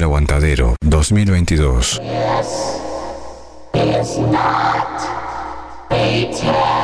El Aguantadero 2022. is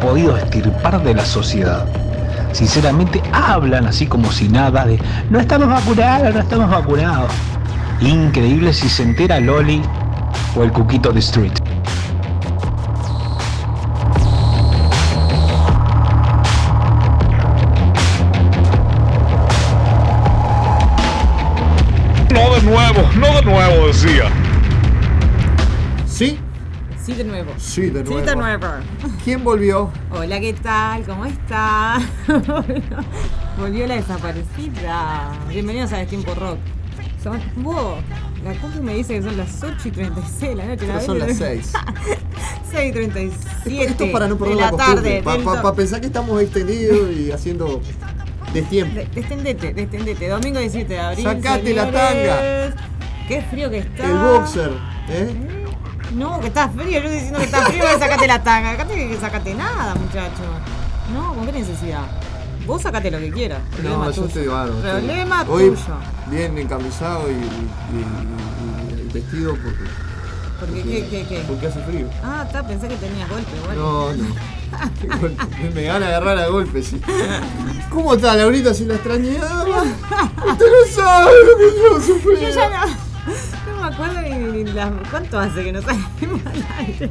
podido estirpar de la sociedad. Sinceramente hablan así como si nada de no estamos vacunados, no estamos vacunados. Increíble si se entera Loli o el Cuquito de Street. No de nuevo, no de nuevo, decía. ¿Sí? De nuevo. Sí, de nuevo. Sí, de nuevo. ¿Quién volvió? Hola, ¿qué tal? ¿Cómo está? Volvió la desaparecida. Bienvenidos a Destiempo Rock. Son, vos, la compu me dice que son las 8 y 36 de la noche. Pero ¿la son las 6. 6 y 37 Esto es para no perder de la, la tarde. Para del do- pensar que estamos extendidos y haciendo destiempo. de- Destendete, destendete. Domingo 17 de abril. Sacate la señores. Qué frío que está. El boxer. ¿eh? No, que está frío. Yo diciendo que está frío, que sacate la tanga. Acá que sacate nada, muchacho. No, ¿con qué necesidad? Vos sacate lo que quieras. Problema No, yo tuyo. estoy estoy- Problema Hoy tuyo. bien encamisado y, y- y- y- y vestido porque, Porque, ¿qué, qué, qué? porque hace frío. Ah, está, pensé que tenías golpe, bueno. No, no. Golpe. Me- van a agarrar a golpes, sí. ¿Cómo está, Laurita? Si la extrañaba. Usted no sabe lo que yo sufrí. Yo ya no, acuerdo ni, ni la- cuánto hace que no salimos al aire.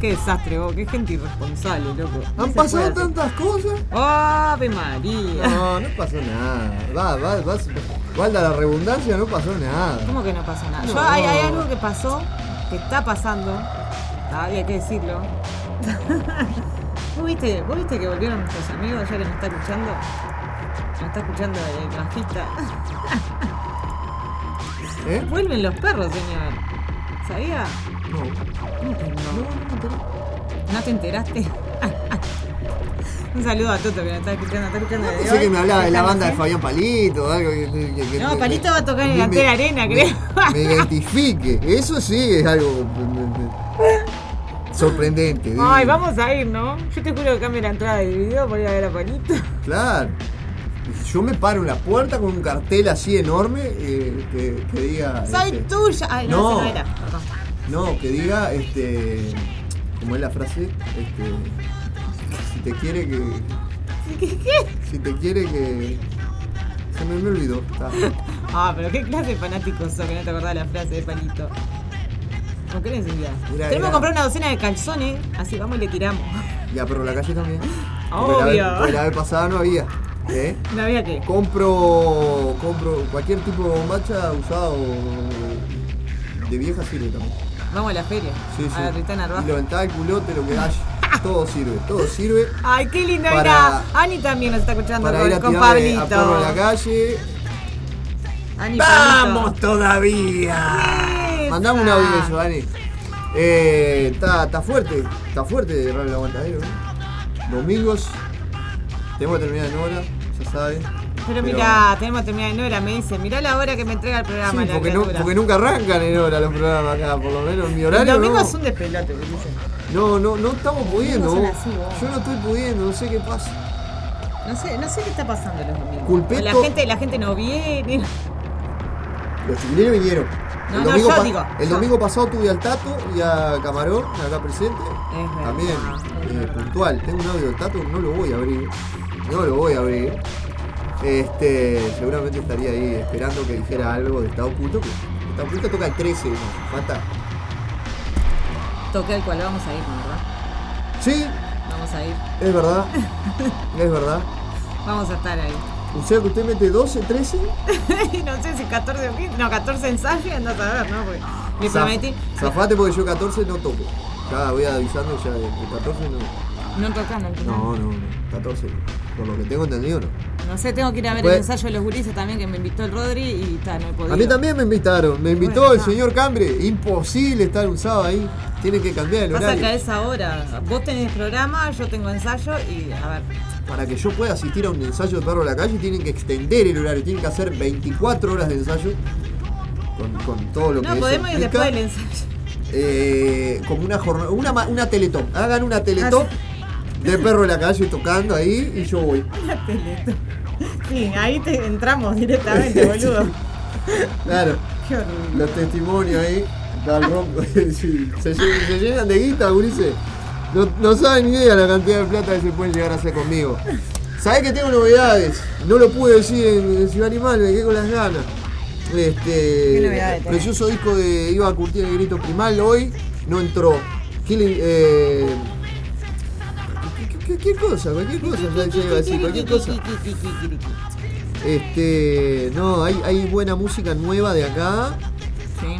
Qué desastre, vos, qué gente irresponsable, loco. Han pasado tantas cosas. ¡Ave María! No, no pasó nada. Va, va, va. Valda la redundancia, no pasó nada. ¿Cómo que no pasó nada? Yo, No. hay, hay algo que pasó, que está pasando, ah, hay que decirlo. ¿Vos viste, ¿Vos viste que volvieron nuestros amigos ya que nos está escuchando? Nos está escuchando el bajista. ¿Eh? Vuelven los perros, señor. ¿Sabía? No. ¿Cómo que no? ¿No te enteraste? Un saludo a Toto que nos está escuchando. Está escuchando Pensé hoy. que me hablaba de la banda de. Fabián Palito, algo que. que- que- No, Palito va a tocar en Cantera me- Arena, creo. Me identifique. Eso sí es algo. sorprendente. Ay, digo. vamos a ir, ¿no? Yo te juro que cambio la entrada del video por ir a ver a Palito. Claro. Yo me paro en la puerta con un cartel así enorme eh, que, que diga. Soy este, tuya. Ay, no, No. era. No, que diga, este. ¿Cómo es la frase? Este. Si te quiere que. ¿Qué? Si te quiere que. Se me, me olvidó. Está. Ah, pero qué clase de fanáticos sos que no te acordás la frase de Palito. ¿Con qué le Tenemos que comprar una docena de calzones, así vamos y le tiramos. Ya, pero la calle también. Porque la vez- Obvio. porque la vez pasada no había. ¿Eh? ¿No había qué? Compro. Compro cualquier tipo de bombacha usado de vieja sirve también. Vamos a la feria. Sí, sí. A la Tritana y lo ventá el culote, lo que haya. Todo sirve, todo sirve. Ay, qué lindo Para- era. Ani también nos está escuchando Para con, ir a con tirarle a Pablito. perro en la calle. Ani, ¡Vamos Pablito. todavía! Esa. Mandame un audio de eso, Dani. Eh, Está está fuerte, está fuerte Radio El Aguantadero. Domingos, tenemos que terminar en hora, ya saben. Pero mira, tenemos que terminar en hora, me dice, mirá la hora que me entrega el programa Sí, la porque, no- criatura. porque nunca arrancan en hora los programas acá, por lo menos en mi El horario. domingo no. es un despelote, me dice. no, no, no estamos pudiendo. así. Yo no estoy pudiendo, no sé qué pasa. No sé, no sé qué está pasando los domingos. Culpeto- La gente, la gente no viene. Los chiquilines vinieron. No, el no, domingo, yo digo, el yo. domingo pasado tuve al Tato y a Camarón, acá presente. Es También, eh, verdad. puntual. Tengo un audio del Tato, no lo voy a abrir. No lo voy a abrir. Este, seguramente estaría ahí esperando que dijera algo de Estado Oculto. Que Estado Oculto toca el 13, ¿no? falta. Toque al cual vamos a ir, ¿no, ¿verdad? Sí, Vamos a ir. es verdad. es verdad. Vamos a estar ahí. O sea que usted mete 12, 13. no sé si 14 o 15. No, 14 ensayos, andás a ver, ¿no? Porque Zaf- prometí. Zafate porque yo 14 no toco. Ya voy avisando ya de que 14 no. No tocan al final. No, no, no. 14. Por lo que tengo entendido, no. No sé, tengo que ir a ver el ensayo de los gurises también que me invitó el Rodri y está, no he podido. A mí también me invitaron. Me invitó Bueno, el está. señor Cambre. Imposible estar un sábado ahí. Tienen que cambiar el Pasa horario. que a esa hora vos tenés programa, yo tengo ensayo y a ver. Para que yo pueda asistir a un ensayo de perro a la calle, tienen que extender el horario. Tienen que hacer 24 horas de ensayo. Con, con todo lo que No, eso podemos ir implica. después del ensayo. Eh, como una jornada, una, una teletón. Hagan una teletón de perro en la calle tocando ahí y yo voy. Sí, ahí te entramos directamente, boludo. Claro, Qué horrible. los testimonios ahí. Sí, se, se llenan de guita, gurises. No, no saben ni idea la cantidad de plata que se pueden llegar a hacer conmigo. Sabés que tengo novedades. No lo pude decir en, en Ciudad Animal, me quedé con las ganas. Este. Precioso disco de Iba a curtir el grito primal hoy. No entró. Killing, eh, ¿qué- qué- qué cosa, cualquier cosa, ya iba a decir, cualquier cosa. Este, no, hay, hay buena música nueva de acá. Sí.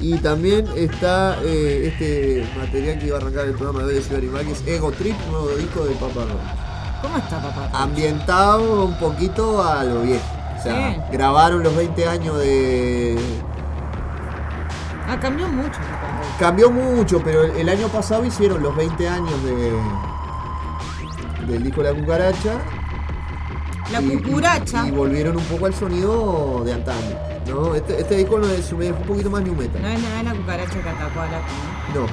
Y también está eh, este material que iba a arrancar el programa de hoy de Ciudad Animal, que es Ego Trip, nuevo disco de Papa Roach. ¿Cómo está, papá? Ambientado un poquito a lo viejo. O sea, Sí. grabaron los 20 años de. Ah, cambió mucho, papá. Cambió mucho, pero el año pasado hicieron los 20 años de. Del disco La Cucaracha. La y- y- cucuracha. Y, volvieron un poco al sonido de antaño. ¿no? Este, este disco no es, un poquito más new metal. No es nada la cucaracha catacuala. ¿no? No.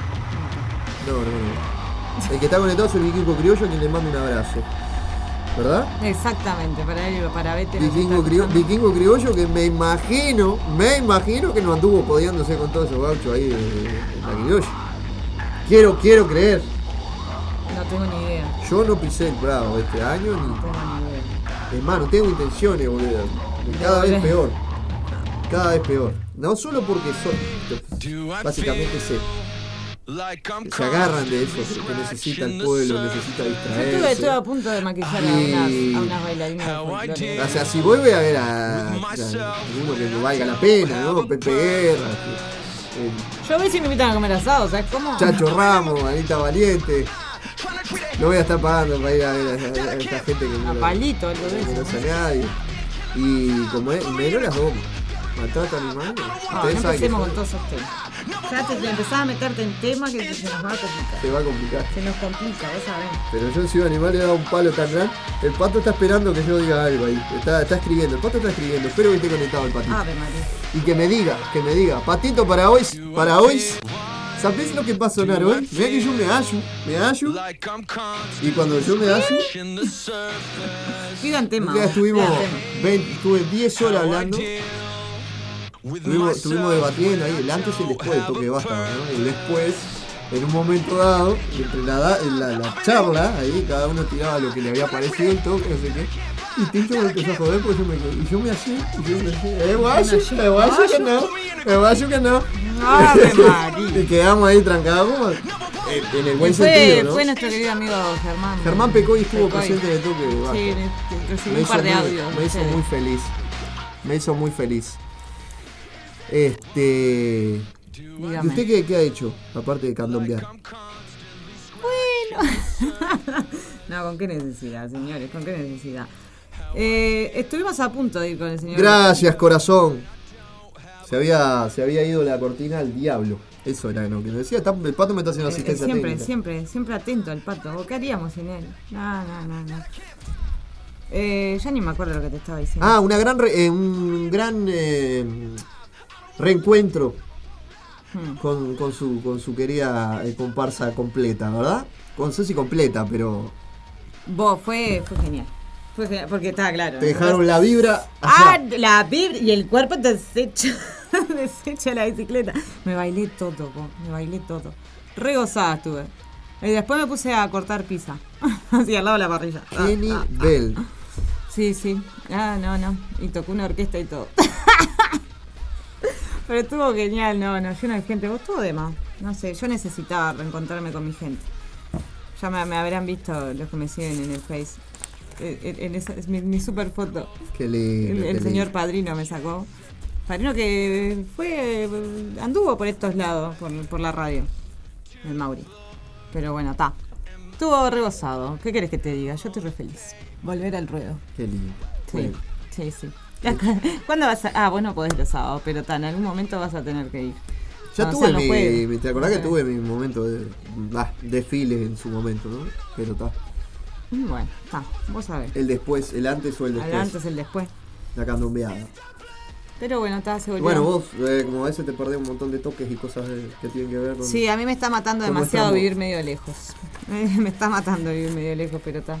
No, no, no. El que está conectado es el vikingo criollo, a quien le mando un abrazo. ¿Verdad? Exactamente, para él, para Vete. Vikingo, crio- vikingo criollo que me imagino, me imagino que no anduvo podiándose con todos esos gauchos ahí en, en la criolla. Quiero, quiero creer. No tengo ni idea. Yo no pisé el Prado este año, No ni. tengo ni idea. Es más, no tengo intenciones, boludo. Cada vez peor. Cada vez peor. No solo porque soy. Básicamente sé. se agarran de eso, que necesita el pueblo, necesita Yo estuve, estuve a distraerse. punto de maquillar a Y- unas, a unas bailarinas de. O sea, si vuelve a ver a, a uno que no valga la pena, ¿no? Pepe Guerra, que- eh, Yo voy si me invitan a comer asado, ¿sabes cómo? Chacho Ramos, Anita Valiente. No voy a estar pagando para ir a ver a, a- a esta gente que A no, palito, algo de no eso. nadie. Y como es, menos las dos. Maltrato animal. No, no que empecemos con todos esos temas. Ya te, te empezás a meterte en temas que se, se nos va a complicar. se va a complicar. Se nos complica, vos sabés. Pero yo si un animal le da un palo tan grande. El pato está esperando que yo diga algo ahí. Está, está escribiendo, el pato está escribiendo. Espero que esté conectado el patito. Ave María. Y que me diga, que me diga. Patito para hoy, para hoy. ¿Sabés lo que va a sonar hoy? Mira que yo me hallo, me hallo. Y cuando yo me hallo, Pidan tema. vos, estuvimos pidan tema. 20, estuve 10 horas hablando. Estuvimos, estuvimos debatiendo ahí el antes y el después de basta, ¿no? El después, en un momento dado, entre la, la, la charla, ahí cada uno tiraba lo que le había parecido el toque, no sé qué. Y Tincho me empezó a joder porque yo me y yo me hallé, y yo me hallé, eh, guayo, eh, guayo que no, eh, guayo que no. Ave María. y quedamos ahí trancados como en, el buen fue, sentido, ¿no? fue nuestro querido amigo Germán. Germán Pecoy estuvo Pecoy. presente en el toque. Sí, recibí un par de audios. Me hizo muy feliz. Me hizo muy feliz. Este. ¿Y usted qué, qué ha hecho? Aparte de candombear. No, ¿con qué necesidad, señores? ¿Con qué necesidad? Eh, estuvimos a punto de ir con el señor. Gracias, corazón. Se había, se había ido la cortina al diablo. Eso era lo que me decía. Está- el pato me está haciendo Eh, asistencia siempre, técnica. siempre, siempre atento al pato. ¿O ¿Qué haríamos sin él? No, no, no, no. Eh, ya ni me acuerdo lo que te estaba diciendo. Ah, una gran re- eh, un gran eh, reencuentro Hmm. con, con su, con su querida eh, comparsa completa, ¿verdad? Con Ceci completa, pero Vos, fue, fue genial. Fue genial, porque estaba claro. te ¿no? dejaron la vibra Ah, la vibra y el cuerpo desecha, desecha la bicicleta. Me bailé todo, po, me bailé todo. Re gozada estuve. Y después me puse a cortar pizza. Así al lado de la parrilla. Ah, Kenny ah, ah. Bell. Sí, sí. Ah, no, no. Y tocó una orquesta y todo. Pero estuvo genial, no, no, lleno de gente. Vos estuvo de más. No sé, yo necesitaba reencontrarme con mi gente. Ya me, me habrán visto los que me siguen en el Face. Eh, En, en esa, es mi, mi super foto. Qué lindo. El, qué el lindo. señor padrino me sacó. Padrino que fue. anduvo por estos lados, por, por la radio. El Mauri. Pero bueno, está. Estuvo rebosado. ¿Qué querés que te diga? Yo estoy re feliz. Volver al ruedo. Qué lindo. Sí, Bueno, sí, sí. ¿Cuándo vas a.? Ah, vos no podés los sábados, pero ta, en algún momento vas a tener que ir. ya No, o tuve sea, no mi, ¿Te acordás No que sé. tuve mi momento de ah, desfile en su momento, ¿no? Pero está. Mm, Bueno, está. Vos sabés. El después, el antes o el El después. antes, el después. La candombeada. Pero bueno, está, se volvió. Bueno, vos, eh, como a veces te perdés un montón de toques y cosas de- que tienen que ver con. Sí, a mí me está matando demasiado vivir medio lejos. me está matando vivir medio lejos, pero está.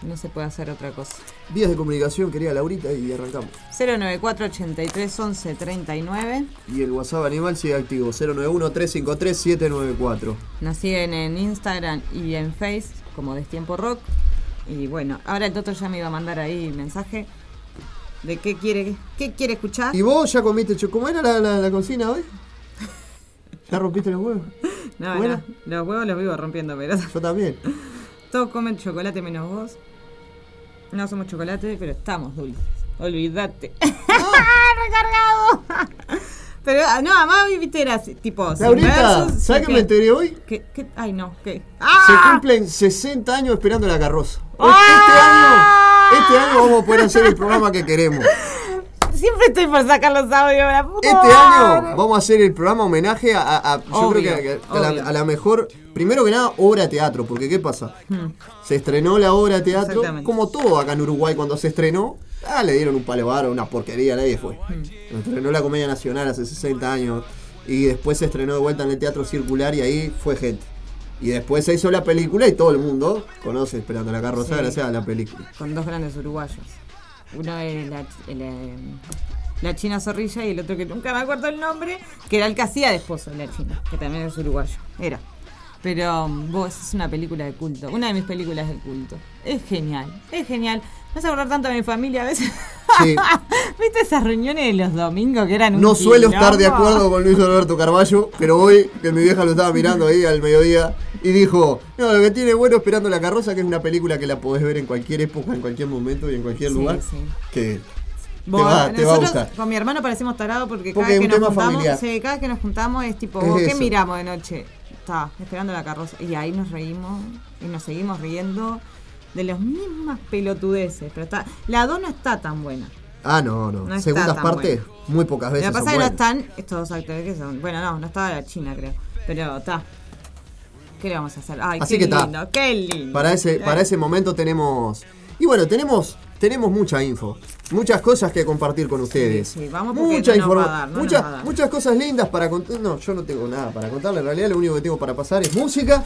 No se puede hacer otra cosa. Vías de comunicación, quería Laurita, y arrancamos. 094 83 11 39. Y el WhatsApp animal sigue activo, 091-353-794. Nos siguen en Instagram y en Face como Destiempo Rock. Y bueno, ahora el Toto ya me iba a mandar ahí mensaje de qué quiere, qué quiere escuchar. ¿Y vos ya comiste cho- ¿Cómo era la, la, la cocina hoy? ¿Ya rompiste los huevos? No, no, los huevos los vivo rompiendo, pero Yo también. todos comen chocolate menos vos. No somos chocolate, pero estamos dulces. Olvídate. ¡Recargado! pero ah, no, además viste era tipo. Laurita, ¿sabes qué me enteré hoy? ¿Qué, qué? Ay, no, ¿qué? Se ¡Ah! cumplen 60 años esperando la carroza. ¡Ah! Este año, este año vamos a poder hacer el programa que queremos. Siempre estoy por sacar los audios, la puta Este madre. año vamos a hacer el programa homenaje a, a- a- yo Obvio, creo que, que a, la, obvio. a la mejor, primero que nada, obra de teatro, porque ¿qué pasa? Se estrenó la obra de teatro, Hmm. Como todo acá en Uruguay cuando se estrenó, ah, le dieron un palo varo, una porquería, nadie fue. Hmm. Se estrenó la Comedia Nacional hace 60 años y después se estrenó de vuelta en el Teatro Circular y ahí fue gente. Y después se hizo la película y todo el mundo conoce Esperando la Carroza Sí. gracias a la película. Con dos grandes uruguayos. Uno es la, el, eh, la China Zorrilla y el otro que nunca me acuerdo el nombre, que era el que hacía de esposo de la China, que también es uruguayo. Era. Pero vos es una película de culto, una de mis películas de culto. Es genial, es genial. Me hace acordar tanto a mi familia a veces. Sí. ¿Viste esas reuniones de los domingos que eran un No suelo estar de acuerdo con Luis Alberto Carballo, pero hoy que mi vieja lo estaba mirando ahí al mediodía y dijo, no, lo que tiene bueno esperando la carroza, que es una película que la podés ver en cualquier época, en cualquier momento y en cualquier Sí, lugar, sí. que te, va, te va a nosotros gustar. Con mi hermano parecemos tarados porque, Porque cada que nos juntamos, sí, cada vez que nos juntamos es tipo, Es "¿Vos ¿qué miramos de noche? Está, esperando la carroza. Y ahí nos reímos y nos seguimos riendo de las mismas pelotudeces. Pero está, la 2 no está tan buena. Ah, no, no. No Segundas partes, muy pocas Lo veces que pasa es que no están estos dos actores que son. Bueno, no, no estaba la China, creo. Pero está. ¿Qué le vamos a hacer? Ay, Así qué que lindo, qué lindo. Para ese, para ese momento tenemos... Y bueno, tenemos, tenemos mucha info, muchas cosas que compartir con ustedes. Sí, sí, vamos mucha no nos informa- va a dar, no nos muchas, muchas cosas lindas para contar. No, yo no tengo nada para contarle. En realidad lo único que tengo para pasar es música.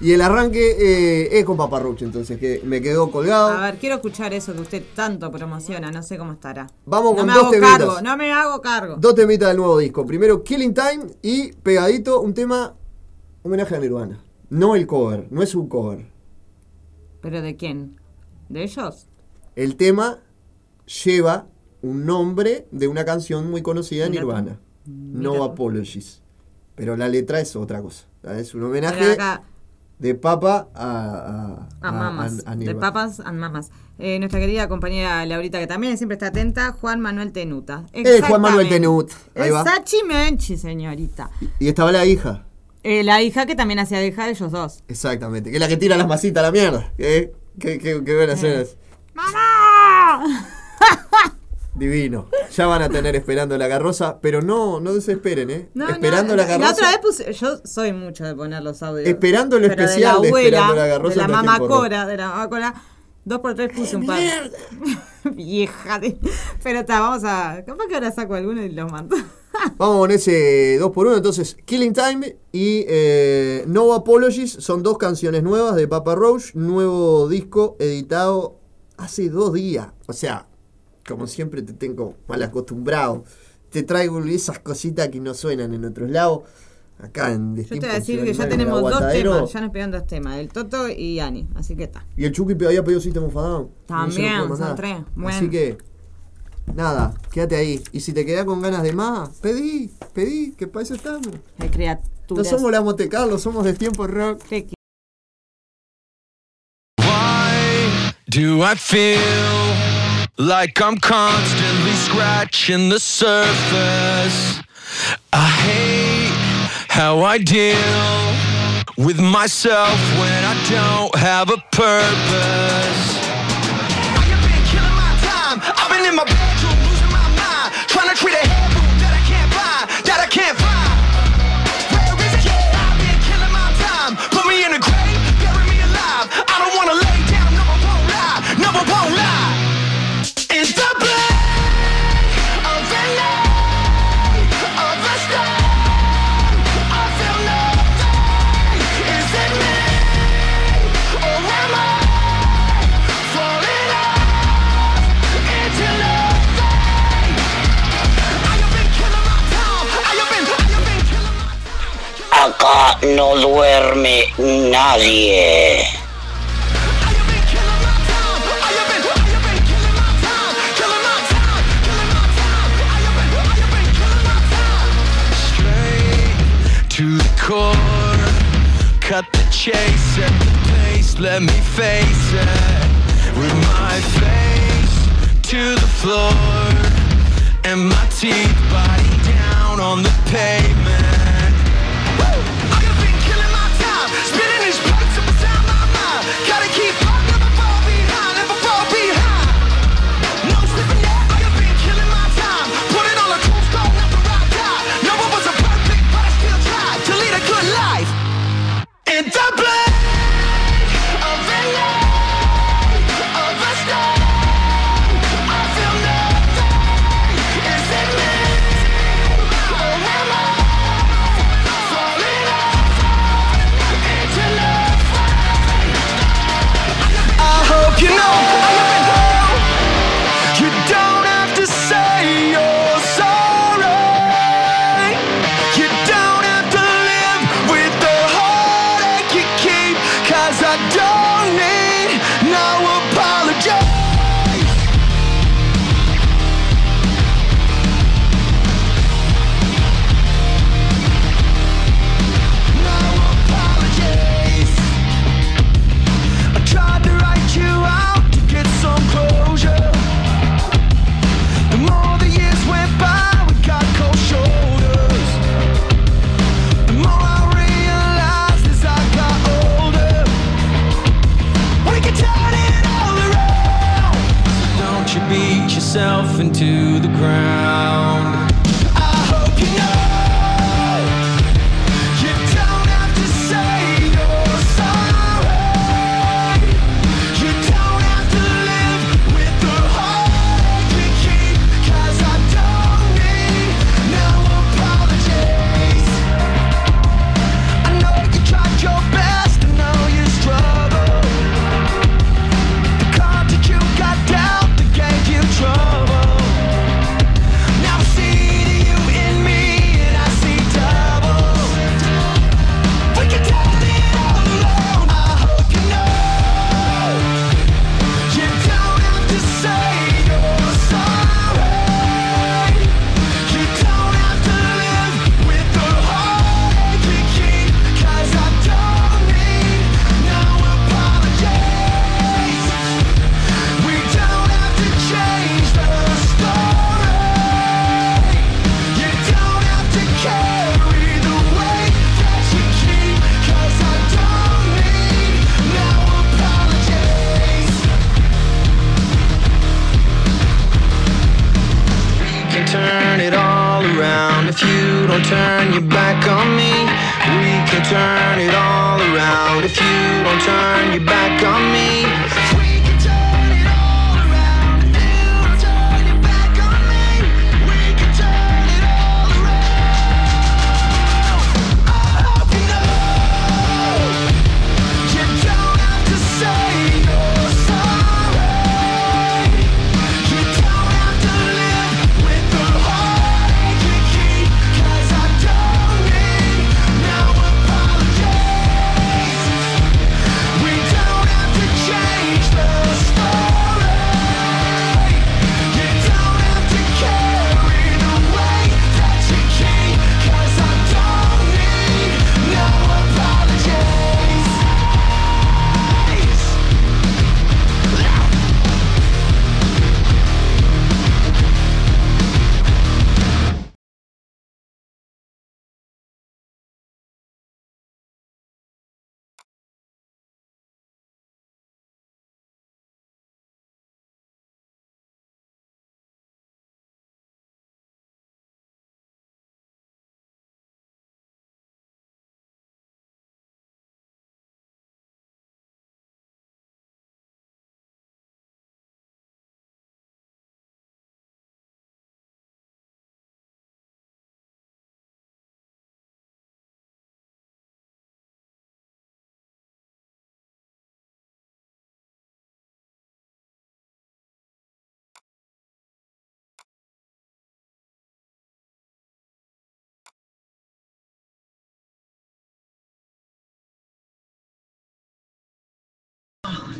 Y el arranque eh, es con Paparruch, entonces que me quedó colgado. A ver, quiero escuchar eso que usted tanto promociona, no sé cómo estará. Vamos no con me dos hago temitas. cargo, no me hago cargo. Dos temitas del nuevo disco. Primero Killing Time y pegadito un tema homenaje a Nirvana. No el cover, no es un cover. ¿Pero de quién? ¿De ellos? El tema lleva un nombre de una canción muy conocida de. Nirvana. Mira No. Apologies. Pero la letra es otra cosa. Es un Pero homenaje acá, de Papa a, a mamas, a de papas and mamas. Eh, nuestra querida compañera Laurita, que también siempre está atenta, Juan Manuel Tenuta. Eh, Juan Manuel Exactamente. Tenut. Ahí va. Sachi Menchi, señorita. Y estaba la hija. Eh, la hija que también hacía de hija de ellos dos. Exactamente. Que es la que tira las masitas a la mierda. ¿Eh? Qué, qué, qué buenas Eh. escenas. ¡Mamá! Divino. Ya van a tener esperando la carroza, pero no, no desesperen, ¿eh? No, esperando no, la carroza. otra vez puse, yo soy mucho de poner los audios. Esperando Pero especial de de la abuela, Esperando la Garrosa de la mamá de la mamá Cora. Dos por tres puse un par. Vieja de... Pero está, vamos a. Capaz que ahora saco alguno y los mando. Vamos con ese 2x1. Entonces, Killing Time y eh, No Apologies son dos canciones nuevas de Papa Roach. Nuevo disco editado hace dos días. O sea, como siempre te tengo mal acostumbrado. Te traigo esas cositas que no suenan en otros lados. Acá en Yo te voy a decir que ya tenemos dos temas. Ya nos pegan dos temas: el Toto y Ani. Así que está. Y el Chucky había pedido System of a Down. También, No son tres. Así que, nada, quédate ahí. Y si te quedás con ganas de más, pedí, pedí, que para eso estamos. De No criaturas. somos la Monte Carlo, somos de tiempo rock. ¿Qué qui- Why do I feel like I'm constantly scratching the surface? I hate how I deal with myself when I don't have a purpose. I have been killing my time. I've been in my bedroom losing my mind, trying to treat a head that I can't find, that I can't find. Put me in a grave, bury me alive. I don't wanna lay down, no, I won't lie, no, I won't lie. Acá no duerme nadie. Cut the chase at the pace, let me face it. With my face to the floor and my teeth biting down on the pavement. In the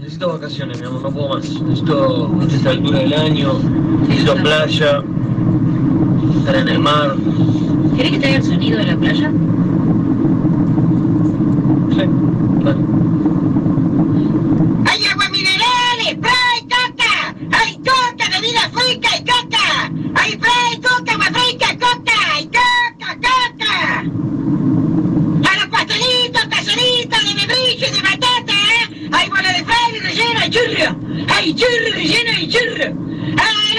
Necesito vacaciones, mi amor, no puedo más. Necesito, a esta altura del año, necesito playa, estar en el mar. ¿Querés que te haga el sonido de la playa? Sí, dale. ¡Hay agua mineral! ¡Spray, coca! ¡Hay coca, bebida fresca y coca! ¡Hay spray, coca,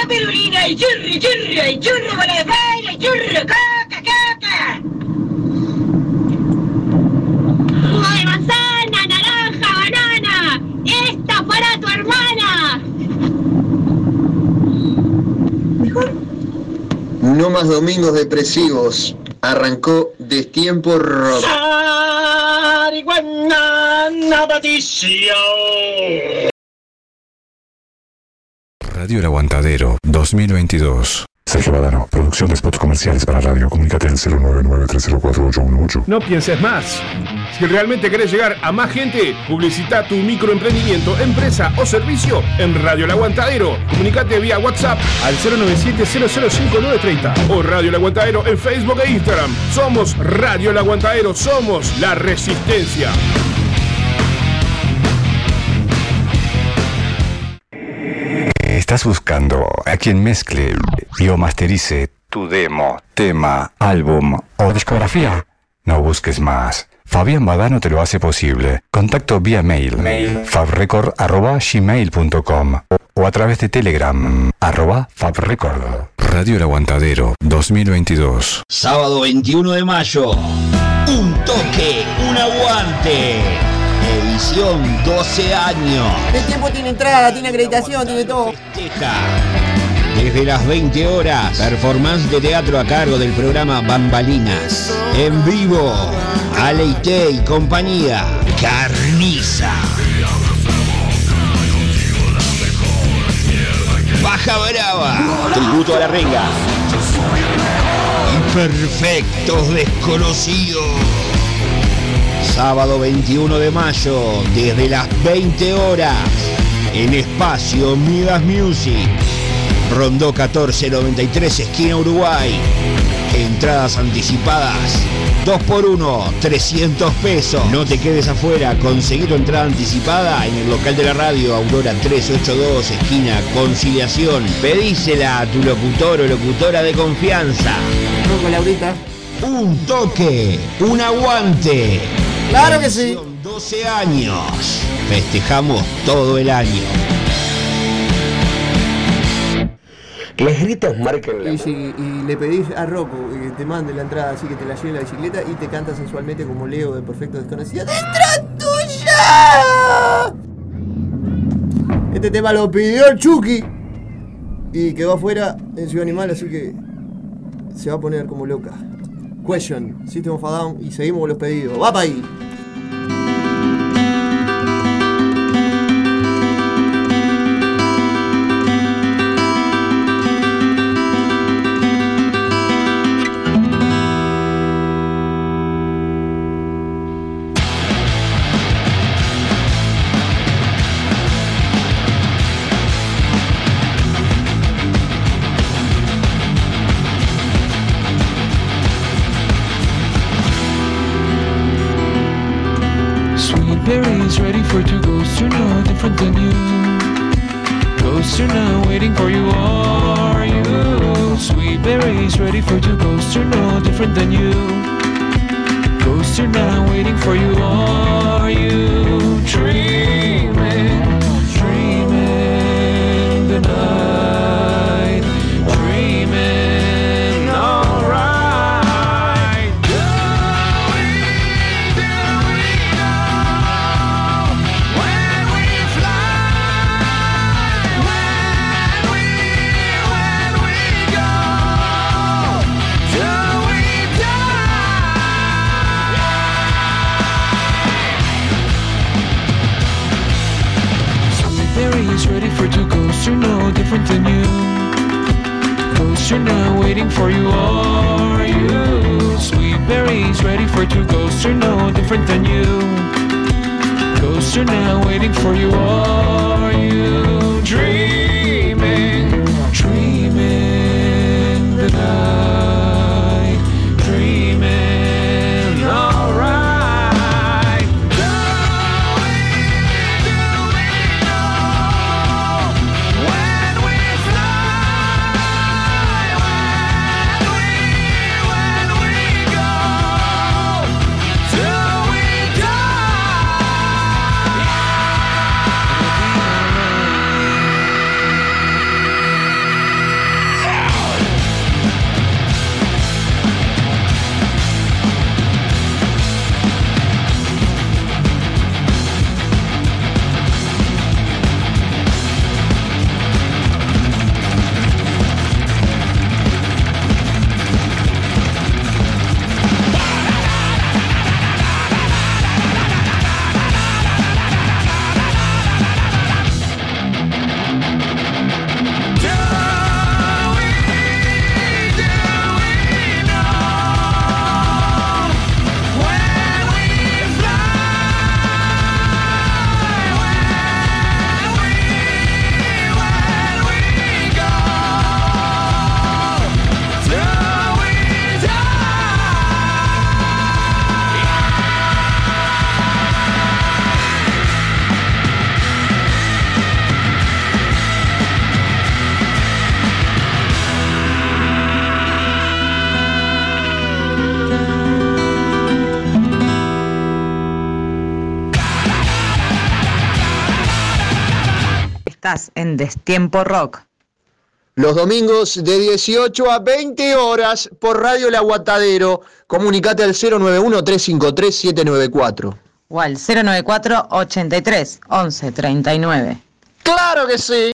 perulina! ¡Hay churro, churro! ¡Hay churro, bola de fray, hay churro! ¡Coca, coca! ¡Jugo de manzana, naranja, banana! ¡Esta para tu hermana! No más domingos depresivos. Arrancó Destiempo Rock. Radio El Aguantadero 2022. Sergio Badano, producción de spots comerciales para radio. Comunícate al 099-304-818. No pienses más. Si realmente querés llegar a más gente, publicita tu microemprendimiento, empresa o servicio en Radio El Aguantadero. Comunicate vía WhatsApp al 097-005930 o Radio El Aguantadero en Facebook e Instagram. Somos Radio El Aguantadero, somos la resistencia. ¿Estás buscando a quien mezcle y o masterice tu demo, tema, álbum o discografía? No busques más. Fabián Badano te lo hace posible. Contacto vía mail, mail fabrecord.gmail.com o a través de Telegram, arroba FabRecord. Radio El Aguantadero 2022. Sábado 21 de mayo. Un toque, un aguante. Edición 12 años. El tiempo tiene entrada, tiene acreditación, tiene todo. Desde las 20 horas, performance de teatro a cargo del programa Bambalinas. En vivo, Aleite y compañía. Carniza. Baja Brava. Tributo a la renga. Imperfectos desconocidos. Sábado 21 de mayo, desde las 20 horas, en espacio Midas Music. Rondó 1493, esquina Uruguay. Entradas anticipadas. 2 por 1 300 pesos. No te quedes afuera, conseguí tu entrada anticipada en el local de la radio Aurora 382, esquina Conciliación. Pedísela a tu locutor o locutora de confianza. Laurita. Un toque, un aguante. Claro que sí. 12 años. Festejamos todo el año. Les gritos marcan y, si- y le pedís a Rocco que te mande la entrada así que te la lleve en la bicicleta y te canta sensualmente como Leo de Perfecto Desconocido. ¡Dentro tuya! Este tema lo pidió el Chucky y quedó afuera en Ciudad Animal, así que se va a poner como loca. Question, System of a Down y seguimos con los pedidos. ¡Va para ahí! Different than you. Ghosts are now en Destiempo Rock. Los domingos de 18 a 20 horas por Radio El Aguatadero. Comunicate al 091-353-794. O al 094-83-1139. ¡Claro que sí!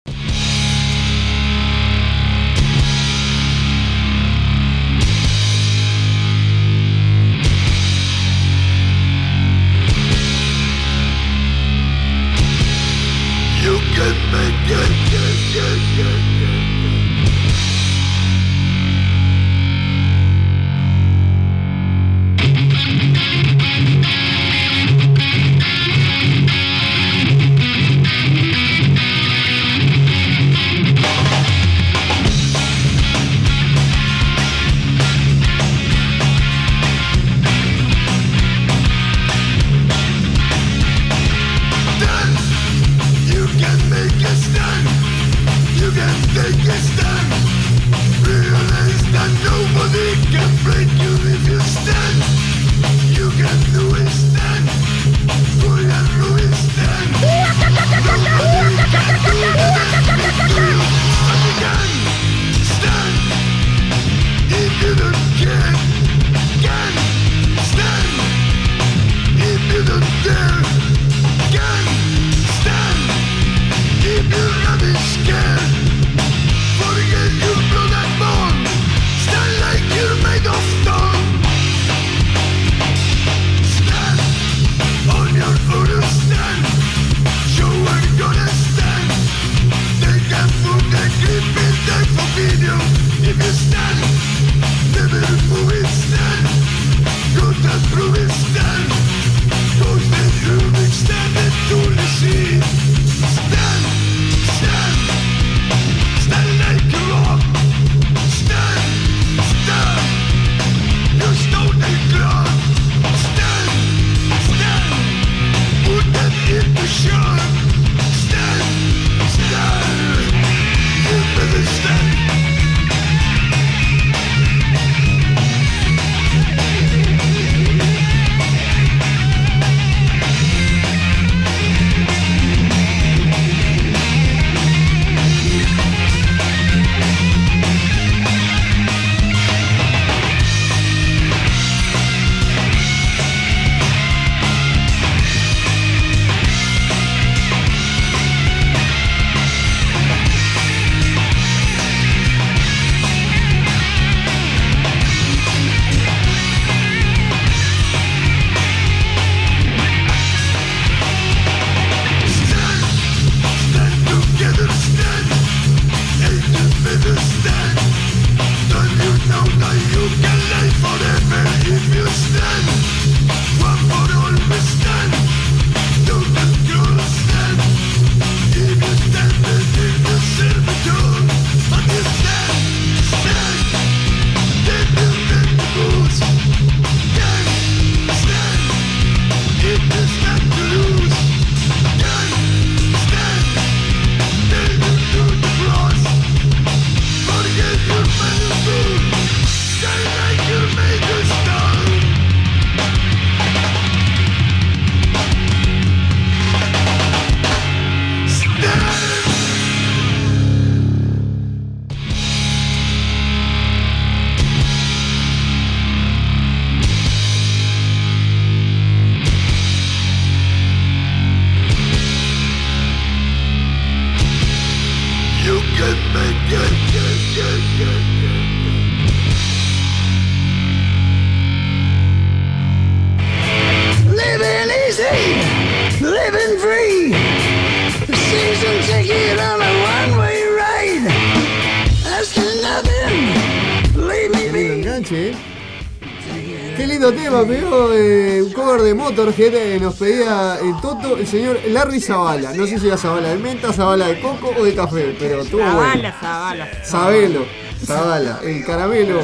Eh, nos pedía el Toto, el señor Larry Zavala. No sé si era Zavala de menta, Zavala de coco o de café, pero estuvo Zavala, bueno. Zavala, Zavala. Sabelo, el caramelo.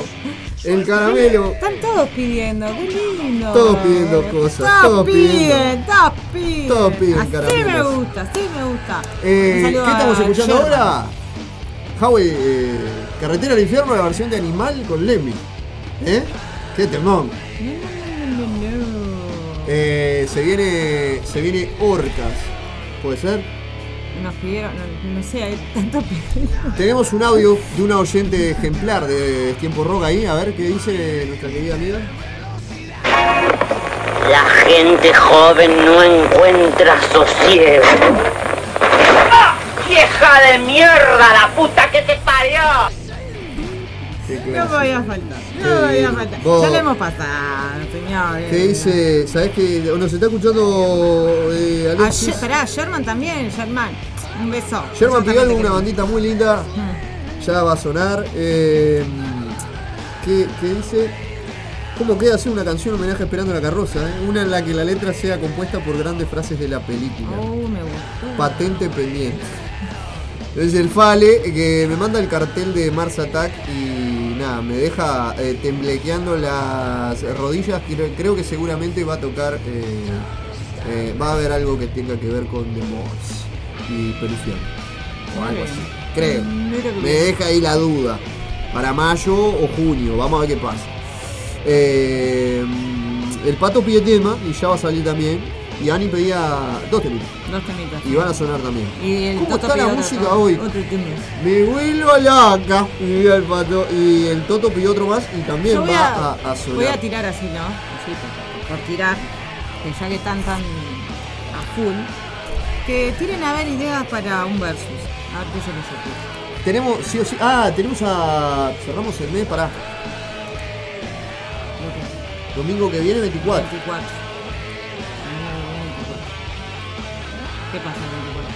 El caramelo. Están todos pidiendo, qué lindo. Todos pidiendo cosas. Todos, piden, todos piden. Todos piden caramelo. Sí me gusta, sí me gusta. ¿Qué estamos escuchando ahora? Howie, eh, Carretera al Infierno, la versión de Animal con Lemmy. ¿Eh? Qué temón se viene, se viene Orcas. ¿Puede ser? Nos pidieron, no, sé, hay tanto Tenemos un audio de una oyente ejemplar de Tiempo Rock ahí, a ver qué dice nuestra querida amiga. La gente joven no encuentra sosiego. ¡Ah! ¡Vieja de mierda, la puta que te parió! No voy a faltar no faltar. Vos- Ya le hemos pasado, señor. ¿Qué dice? ¿Sabés que nos está escuchando eh, Alexis? Pará, Sherman también, Sherman. Un beso. Sherman te una bandita muy linda. Ya va a sonar. Eh, ¿qué, qué dice? ¿Cómo queda hacer una canción homenaje a esperando la carroza? eh? Una en la que la letra sea compuesta por grandes frases de la película. Oh, me gustó. Patente pendiente. Es el Fale que me manda el cartel de Mars Attack y nada, me deja eh, temblequeando las rodillas. Creo, que seguramente va a tocar, eh, eh, va a haber algo que tenga que ver con The y Perusiano. O algo así. Creo. Que Me deja ahí la duda. Para mayo o junio, vamos a ver qué pasa. El pato pide tema y ya va a salir también. Y Ani pedía dos temitas. Dos temitas. Y van a sonar también. Y el ¿Cómo Toto está la música otro- hoy? Otro. Me vuelvo loca. Y el pato. Y el Toto pidió otro más y también Yo va a, a, a sonar. voy a tirar así, ¿no? Así, por, por tirar. Que ya que están tan a full. Que tiren a ver ideas para un versus. A ver qué se les ocurre. Tenemos, sí o sí. Ah, tenemos a. Cerramos el mes, pará. Domingo que viene, 24. 24. ¿Qué pasa el 24?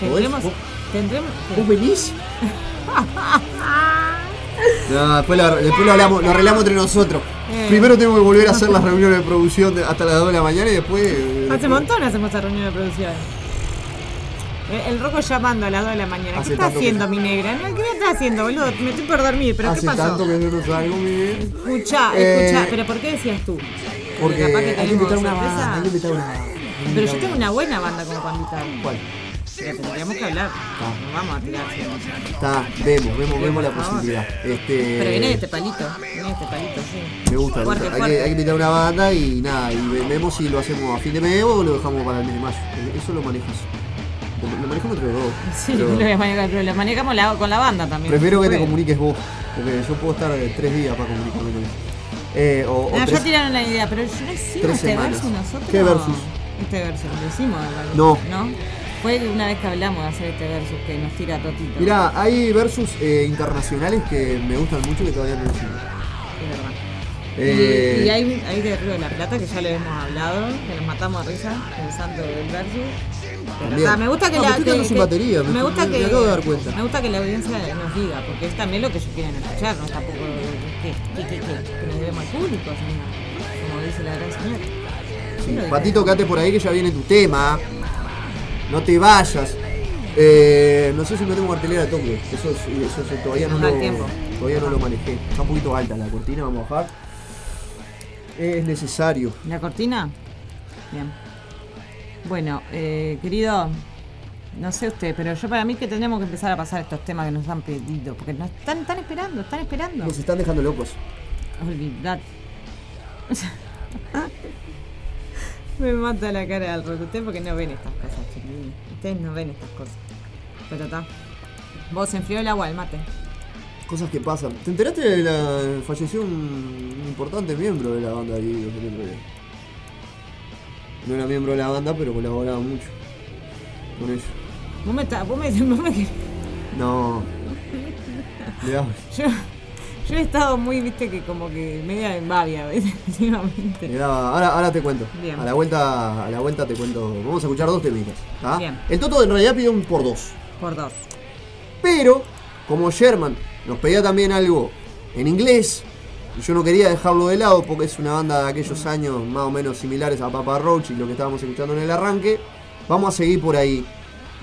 Tendremos. ¿Vos- Tendremos. ¿Vos venís? No, después lo, después lo hablamos, lo arreglamos entre nosotros. Eh. Primero tengo que volver a hacer las reuniones de producción de- hasta las 2 de la mañana y después. eh, Hace un montón hacemos esa reunión de producción. El, el roco llamando a las 2 de la mañana. ¿Qué está que haciendo mi negra? No, ¿Qué estás haciendo, boludo? Me estoy por dormir, pero Hace ¿qué pasó? tanto que salgo, Eh, escucha. ¿Pero por qué decías tú? Porque capaz que hay que tenemos invitar una hay que invitar una Pero yo tengo una- buena banda como para invitar. ¿Cuál? Tendríamos que hablar. No vamos a tirar. Está, vemos, vemos, vemos la posibilidad. Este, Pero viene de este palito. Viene de este palito, sí. Me gusta, me Fuerte, gusta. Hay, que, hay que invitar una banda y nada, y ve- vemos si lo hacemos a fin de mes o lo dejamos para el mes de mayo. Eso lo manejas. Lo, manejamos entre los dos. Sí, pero lo, voy a manejar, pero lo manejamos la- con la banda también. prefiero que te comuniques vos, porque yo puedo estar eh, tres días para comunicarme con él. Eh, o, o No, tres- ya tiraron la idea, pero yo no hicimos este versus nosotros. ¿Qué versus? Este versus, lo hicimos, ¿verdad? No. ¿No? Fue una vez que hablamos de hacer este versus que nos tira Totito. Mirá, hay versus eh, internacionales que me gustan mucho que todavía no hicimos. Es verdad. Eh, Y, y hay, hay de Río de la Plata que ya le hemos hablado, que nos matamos a risa, el santo del versus. También. ta, me gusta que No, la me que- sin que- batería, me me gusta me- que me acabo de dar cuenta. me gusta que la audiencia nos diga, porque es también lo que ellos quieren escuchar, no tampoco que, que, que, que, que nos debemos al público, señor, como dice la gran señora. Sí, Patito, quédate por ahí que ya viene tu tema. No te vayas. Eh, no sé si no tengo cartelera de Tokio. Eso, eso sí, todavía no lo, tiempo. todavía no lo manejé. Está un poquito alta la cortina, vamos a bajar. Es necesario. ¿La cortina? Bien. Bueno, eh, querido, no sé usted, pero yo para mí que tenemos que empezar a pasar estos temas que nos han pedido, porque nos están, están esperando, están esperando. Nos están dejando locos. Olvidad. Me mata la cara del rock. Usted porque no ven estas cosas, chiquilines. Ustedes no ven estas cosas. Pero está. Vos enfrió el agua, el mate. Cosas que pasan. ¿Te enteraste de la. falleció un importante miembro de la banda de Divididos? No era miembro de la banda, pero colaboraba mucho con ellos. Vos me estás. Vos me, vos me- No. Yo, yo he estado muy, viste, que como que media en babia, últimamente. ahora, ahora te cuento. Bien. A la vuelta, a la vuelta te cuento. Vamos a escuchar dos temitas. ¿tá? Bien. El Toto en realidad pidió un por dos. Por dos. Pero, como Sherman nos pedía también algo en inglés, y yo no quería dejarlo de lado porque es una banda de aquellos años más o menos similares a Papa Roach y lo que estábamos escuchando en el arranque, vamos a seguir por ahí.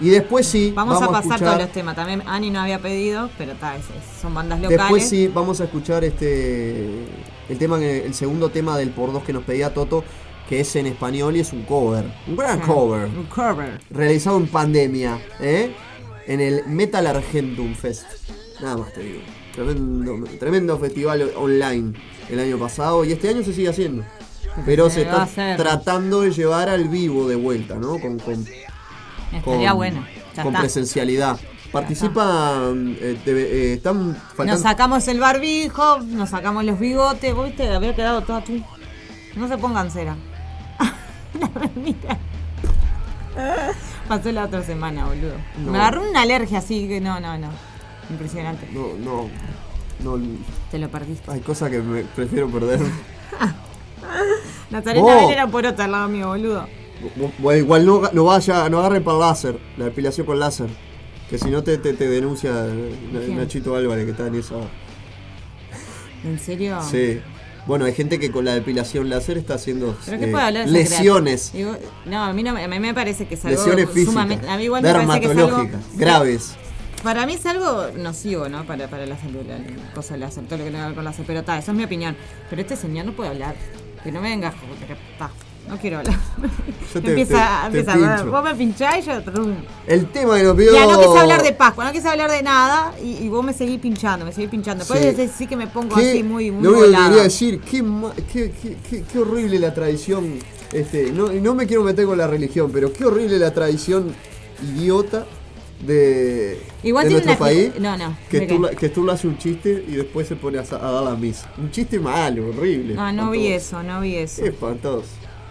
Y después sí, Vamos, a pasar escuchar, todos los temas. También Ani no había pedido, pero es- son bandas locales. Después sí, vamos a escuchar este el tema el segundo tema del por dos que nos pedía Toto, que es en español y es un cover, un gran cover, Un cover. realizado en pandemia, ¿eh? en el Metal Argentum Fest. Nada más te digo. Tremendo, tremendo festival online el año pasado y este año se sigue haciendo. Pero se está tratando de llevar al vivo de vuelta, ¿no? Con, con Estaría bueno, ya con está. presencialidad. Participan, eh, te- eh, están Nos sacamos el barbijo, nos sacamos los bigotes, ¿vos viste? Había quedado toda tú. No se pongan cera. Mira. Pasó la otra semana, boludo. No. Me agarró una alergia así que no, no, no. Impresionante. No, no, no. Te lo perdiste. Hay cosas que me prefiero perder. Natalina Vos. Bell era por otra al lado mío, boludo. Bueno, igual no, no vaya, no agarren para láser, la depilación con láser. Que si no te, te, te denuncia ¿Quién? Nachito Álvarez que está en esa. ¿En serio? Sí. Bueno, hay gente que con la depilación láser está haciendo ¿Pero qué eh, puede hablar de lesiones. Digo, no, a mí, no, me- a mí me parece que es algo Lesiones físicas, sumamente. A mí igual me parece que es algo. graves. Para mí es algo nocivo, ¿no? Para, para la salud, la, la cosa láser, todo lo que tenga que ver con láser. Pero está, eso es mi opinión. Pero este señor no puede hablar. Que no me venga porque está. No quiero hablar. Yo te- empieza te- te empieza a hablar. Vos me pincháis y yo. El tema que nos pidió. Ya no quise hablar de Pascua, no quise hablar de nada y, y vos me seguís pinchando, me seguís pinchando. Después Sí. sí que me pongo Qué- así muy, muy Lo único que quería decir, qué, ma- qué, qué- qué- horrible la tradición. Este, no, no me quiero meter con la religión, pero qué horrible la tradición idiota de, Igual de tiene nuestro una país. no, no, Que ¿de tú, la- que tú le haces un chiste y después se pone a, dar la misa. Un chiste malo, horrible. No, no vi eso, no vi eso. Espantoso.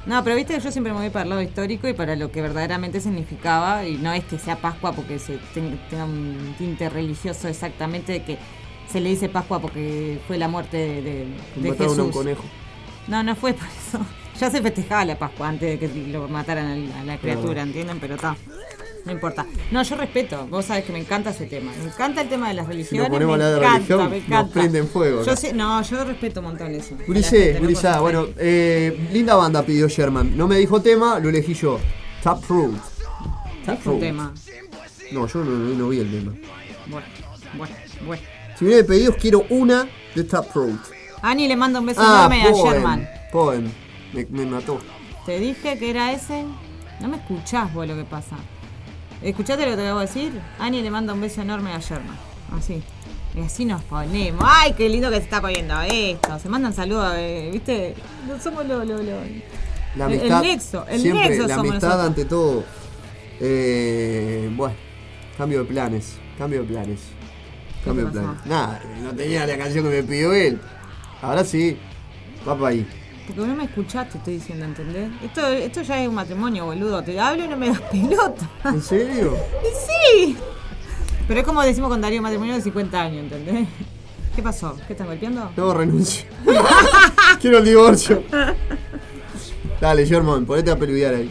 No, pero viste que yo siempre me voy para el lado histórico y para lo que verdaderamente significaba, y no es que sea Pascua porque se ten- tenga un tinte religioso exactamente de que se le dice Pascua porque fue la muerte de, de- de Jesús. a un conejo. No, no fue por eso. Ya se festejaba la Pascua antes de que lo mataran a la, a la criatura. ¿entienden? Pero está. No importa. No, yo respeto. Vos sabés que me encanta ese tema. Me encanta el tema de las Si religiones. nos ponemos a me hablar de encanta, religión, me nos encanta. prenden fuego. Yo acá. sé- no, yo respeto un montón eso. La no gurizada, cosas bueno, eh, linda banda pidió Sherman. No me dijo tema, lo elegí yo. Taproot. Taproot. tema. No, yo no, no- no vi el tema. Bueno, bueno, bueno. Si viene de pedidos, quiero una de Taproot. Ani le manda un beso Ah, enorme a. Sherman. Poem. Me, me mató. Te dije que era ese. No me escuchás vos lo que pasa. ¿Escuchaste lo que te voy a decir? Ani le manda un beso enorme a Sherman. Así. Y así nos ponemos. ¡Ay, qué lindo que se está poniendo esto! Se mandan saludos, eh, ¿viste? No somos lo, lo, lo- La el- amistad. el nexo, el siempre, nexo la amistad nosotros. ante todo. Eh, bueno, cambio de planes. Cambio de planes. Cambio de planes. Nada, no tenía la canción que me pidió él. Ahora sí. Va para ahí. Porque no me escuchaste, estoy diciendo, ¿entendés? Esto, esto ya es un matrimonio, boludo. Te hablo y no me das pelota. ¿En serio? Sí. Pero es como decimos con Darío matrimonio de 50 años, ¿entendés? ¿Qué pasó? ¿Qué están golpeando? No, renuncio. Quiero el divorcio. Dale, Sherman, ponete a peludear ahí.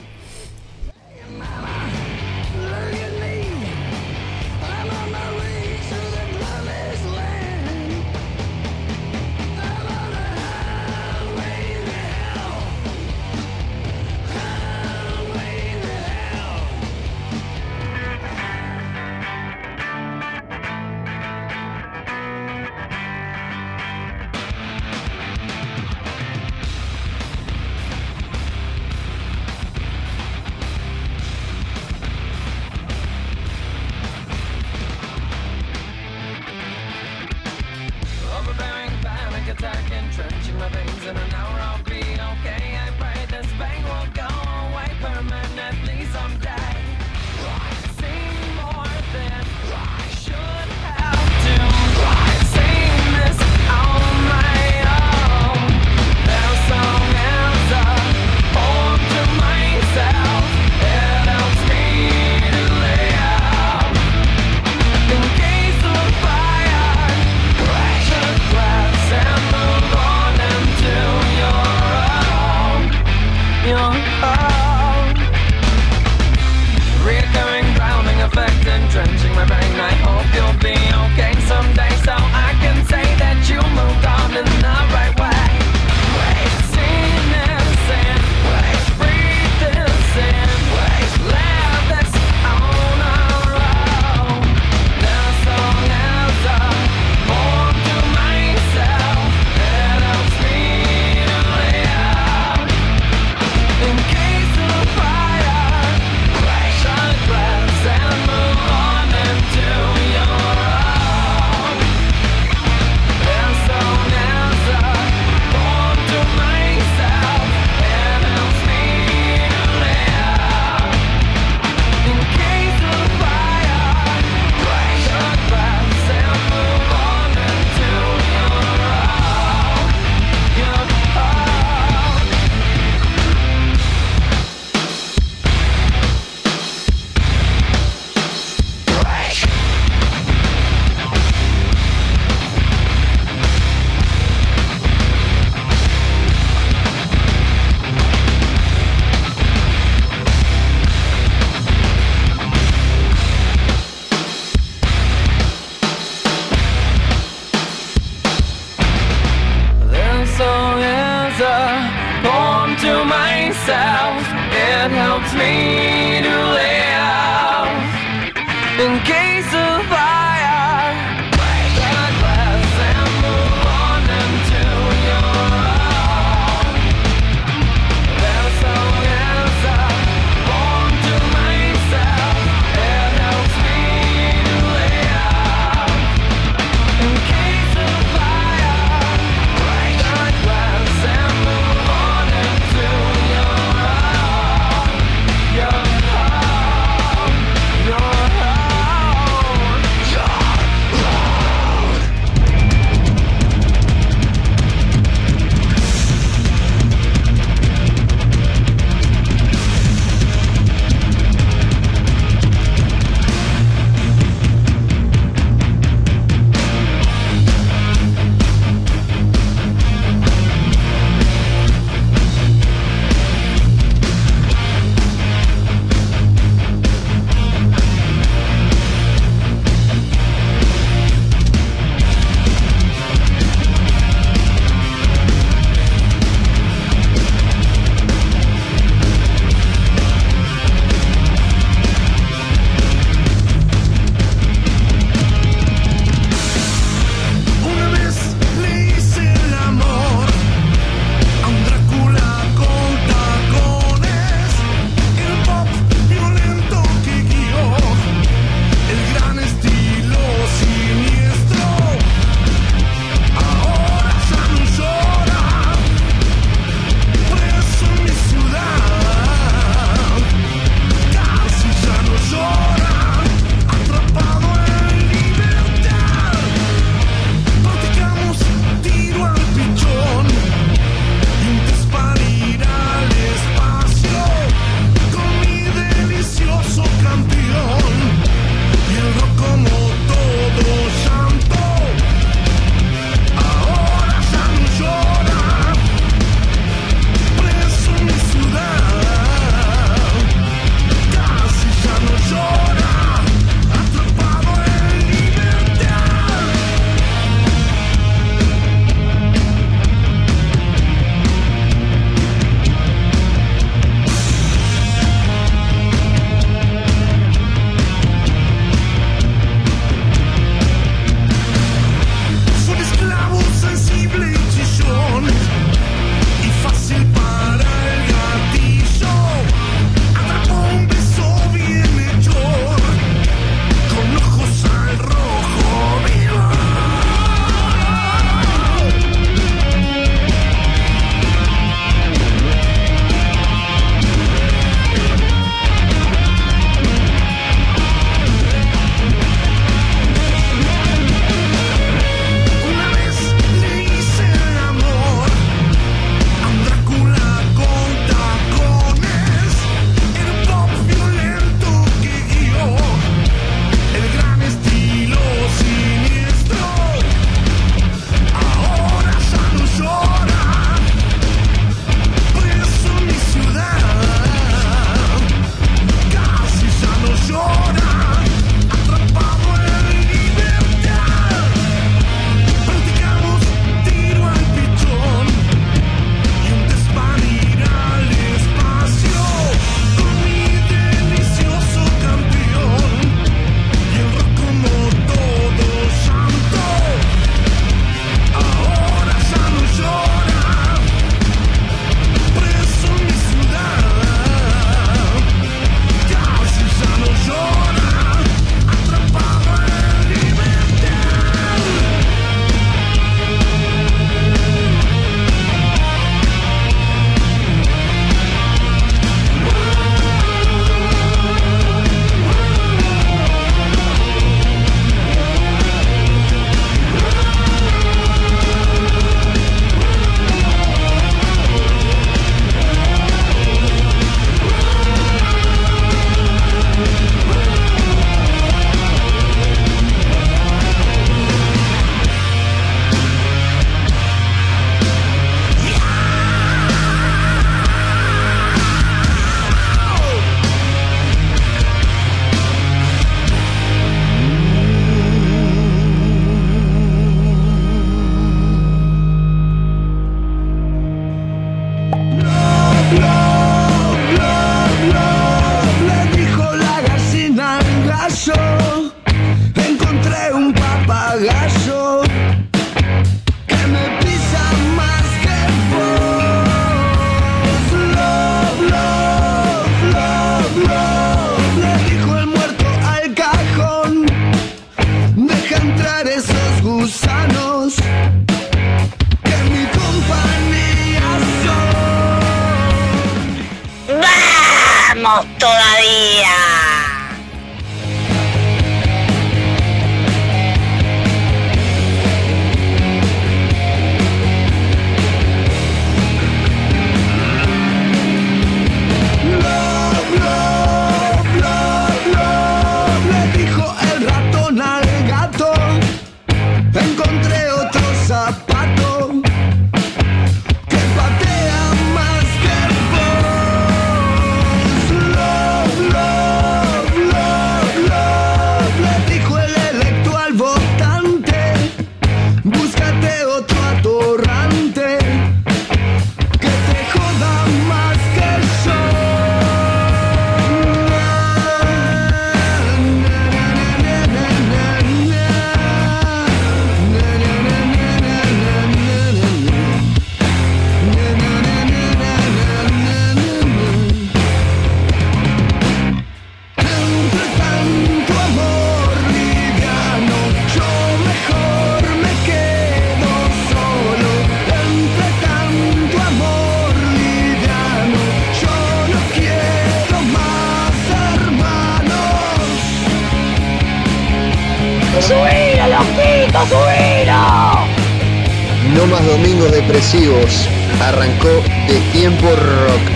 No más domingos depresivos. Arrancó de tiempo rock.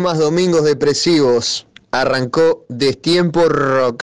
Más domingos depresivos. Arrancó Destiempo Rock.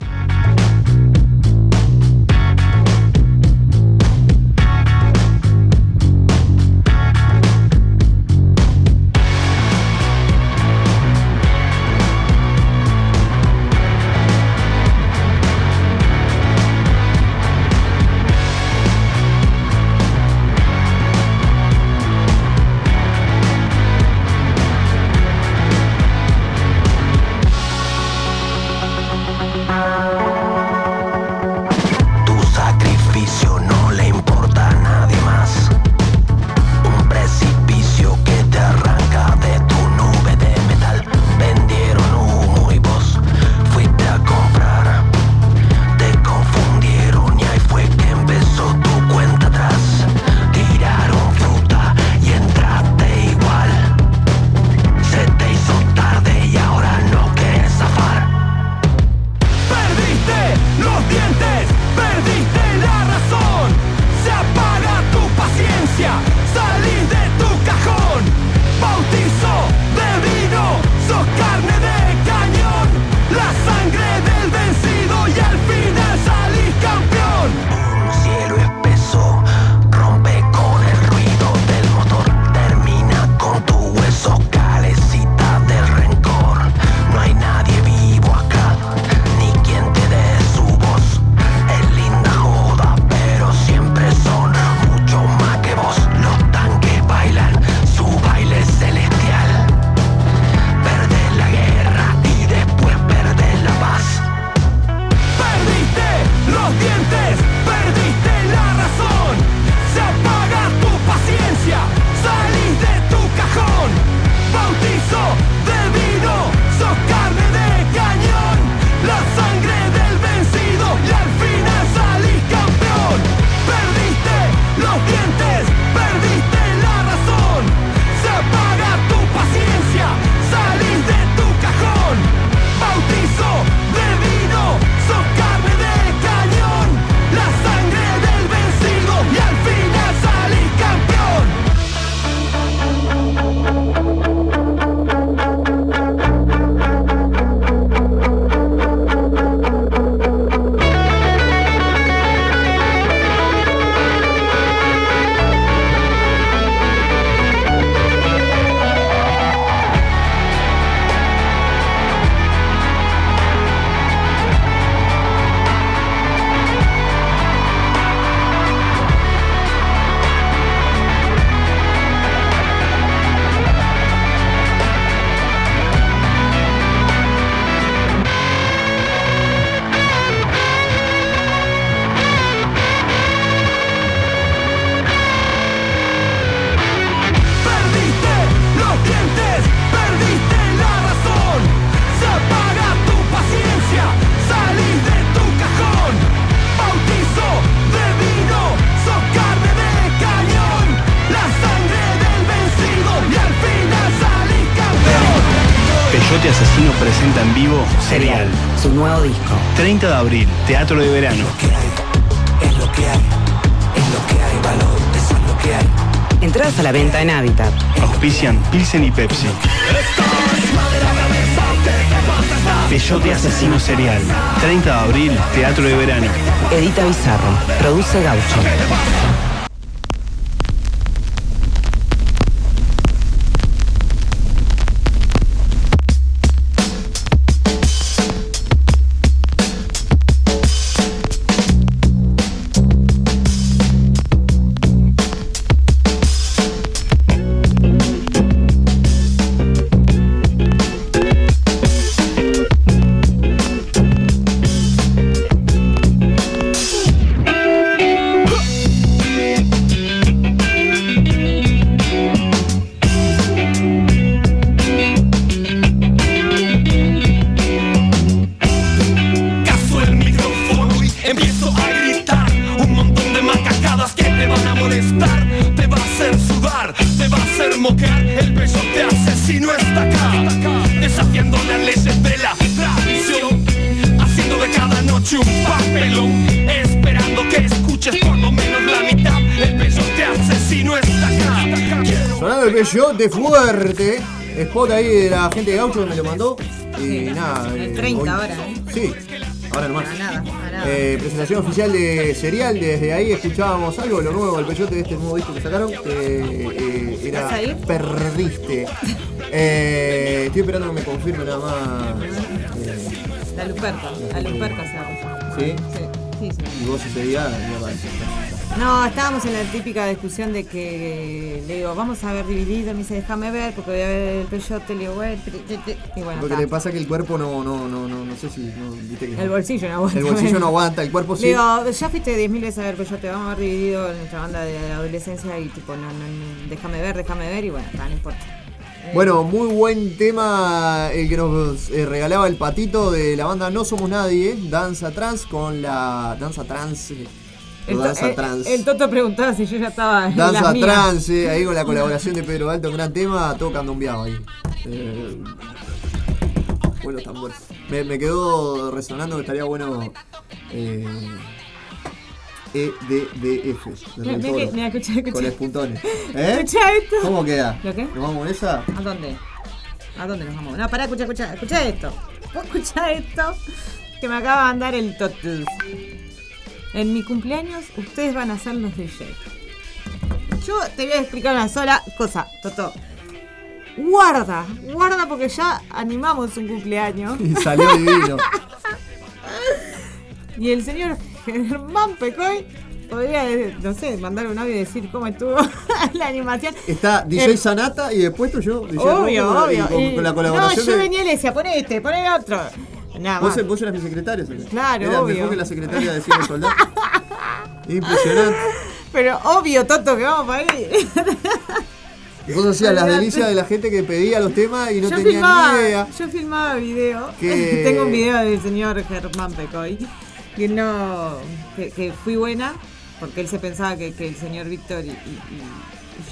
Asesino presenta en vivo Serial. Su nuevo disco. 30 de abril, Teatro de Verano. Es lo que hay. Es lo que hay, valor. Eso es lo que hay. Entradas a la venta en Habitat. Auspician Pilsen y Pepsi. Peyote Asesino Serial. 30 de abril, Teatro de Verano. Edita Bizarro. Produce Gaucho. De la gente de Gaucho que me lo mandó. Y nada. El eh, 30 hoy- ahora, ¿eh? Sí, ahora nomás. Nada, nada. Eh, presentación oficial de Serial, desde ahí escuchábamos algo, lo nuevo, el peyote de este nuevo disco que sacaron, que eh, era. Perdiste. Eh, estoy esperando que me confirme nada más. eh, La Luperca. La Luperca se llama. ¿Sí? Sí, sí, sí. Y vos ese día. No, estábamos en la típica discusión de que le digo, vamos a ver dividido, me dice, déjame ver, porque voy a ver el peyote, le digo, bueno, y bueno, Lo que le pasa es que el cuerpo no, no, no, no, no sé si, no, viste que El bolsillo no aguanta. El bolsillo no aguanta, el cuerpo sí. Le digo, ya fuiste 10.000 veces a ver peyote, vamos a ver dividido en nuestra banda de adolescencia y tipo, no, no, déjame ver, déjame ver, y bueno, no importa. Bueno, muy buen tema el que nos eh, regalaba el patito de la banda No Somos Nadie, Danza Trans, con la Danza Trans. Eh, El, danza el- Trans. el Toto preguntaba si yo ya estaba en Danza las. Trans, eh, ahí con la colaboración de Pedro Alto, un gran tema, todo candombeado ahí. Eh, buenos tambores. Me, me quedó resonando que estaría bueno. Eh, EDDF. Mira, mira escucha, escucha. Con espuntones. ¿Eh? Escucha esto. ¿Cómo queda? ¿Lo qué? ¿Nos vamos con esa? ¿A dónde? ¿A dónde nos vamos? No, pará, escucha, escucha, escucha esto. Escucha esto que me acaba de mandar el Totus. En mi cumpleaños ustedes van a ser los DJ. Yo te voy a explicar una sola cosa, Toto. Guarda, guarda porque ya animamos un cumpleaños. Y salió divino. Y el señor Germán Pecoy podría, no sé, mandar un audio y decir cómo estuvo la animación. Está DJ El- Sanata y después estoy yo. DJ Obvio, y obvio. Con, Y- con la colaboración no, yo de. venía y le decía, poné este, poné otro. Nada ¿Vos, más. vos eras mi secretaria. Claro, Era obvio. mejor que la secretaria de Cielo Soldado. Impresionante. Pero obvio, Toto, que vamos para ahí. Y vos hacías las delicias de la gente que pedía los temas y no yo, tenía filmaba, ni idea. yo filmaba video. Que- Tengo un video del señor Germán Pecoy. Que no. Que, que fui buena. Porque él se pensaba que, que el señor Víctor y, y- y- y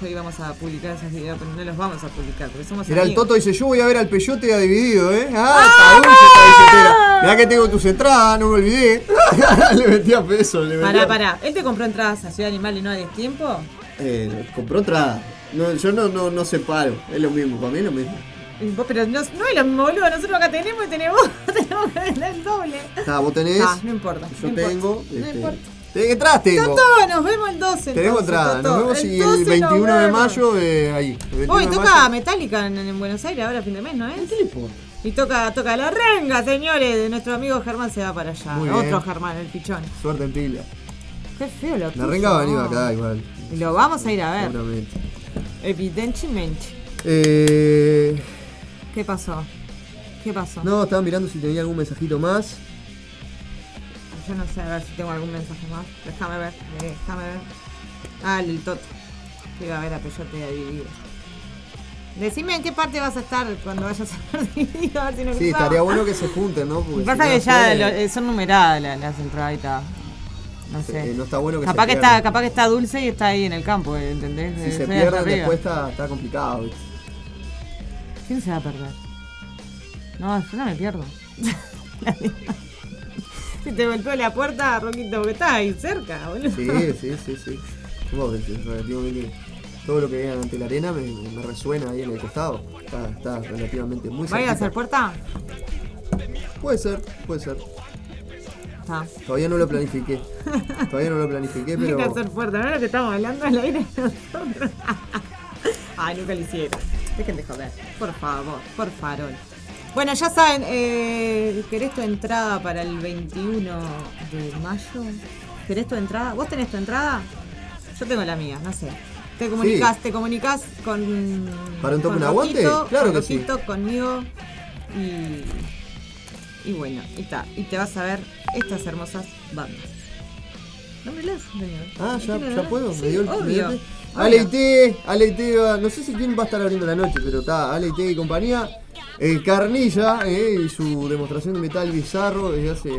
yo íbamos a publicar esos videos, pero no los vamos a publicar, porque somos el amigos. Toto dice, yo voy a ver al Peyote a dividido, ¿eh? Ah, está dulce esta billetera. Mirá que tengo tus entradas, no me olvidé. le metía peso, le metía. Pará, pará. ¿Él te compró entradas a Ciudad Animal y no a tiempo? Eh, compró entrada. No, yo no, no, no separo, es lo mismo, para mí es lo mismo. Pero no, no es lo mismo, boludo. Nosotros acá tenemos y tenemos, tenemos que vender el doble. Ah, vos tenés. Ah, no importa. Yo no tengo. Importa, no este, importa. ¿Qué entradas tengo? Toto, nos vemos el 12. Tenemos entonces, entrada, nos vemos y 12 el 21 nos de mayo eh, ahí. El 21 Hoy toca. Metallica en, en Buenos Aires ahora a fin de mes, ¿no es? Y toca, toca la renga, señores. De nuestro amigo Germán se va para allá. Muy Otro bien. Germán, el pichón. Suerte en pila. Qué feo lo La renga va a venir acá igual. Y lo vamos a ir a ver. Seguramente. Evidentemente. Eh, ¿Qué pasó? ¿Qué pasó? no, estaba mirando si tenía algún mensajito más. Yo no sé, a ver si tengo algún mensaje más. Déjame ver, déjame ver. Ah, el Toto. Que iba a ver a Peyote a dividir. Decime en qué parte vas a estar cuando vayas a ver dividido, a ver si nos Sí, estaría bueno que se junten, ¿no? Porque Pasa si que no ya fue- lo- eh, son numeradas las, las entraditas. No sé. Eh, no está bueno que capaz se que está, capaz que está dulce y está ahí en el campo, eh, ¿entendés? Si Eh, se arriba. después está, está complicado. ¿viste? ¿Quién se va a perder? No, yo no me pierdo. si te golpeó la puerta, Roquito, porque estás ahí cerca, boludo. Sí, sí, sí, sí. Que es relativamente. Todo lo que vean ante la arena me, me resuena ahí en el costado. Está, está relativamente muy ¿Vaya a cerquita. hacer puerta? Puede ser, puede ser. Está. Todavía no lo planifiqué. Todavía no lo planifiqué, Hay que pero. hacer puerta, ¿no es lo que estamos hablando al aire nosotros? Ay, nunca lo hicieron. Dejen de joder. Por favor, por farol. Bueno, ya saben, eh, ¿querés tu entrada para el 21 de mayo? ¿Querés tu entrada? ¿Vos tenés tu entrada? Yo tengo la mía, no sé. Te comunicas, te comunicas con. ¿Para un toque un aguante? Claro que sí. Conmigo. Y. Y bueno, y está. Y te vas a ver estas hermosas bandas. Nómbrelas, señor. Ah, ya, ¿Quién ya puedo. Sí, me dio el- me dio obvio. el- obvio. Ale y T, Ale y T no sé si quién va a estar abriendo la noche, pero está Ale y T y compañía. Eh, Carnilla eh, y su demostración de metal bizarro desde hace,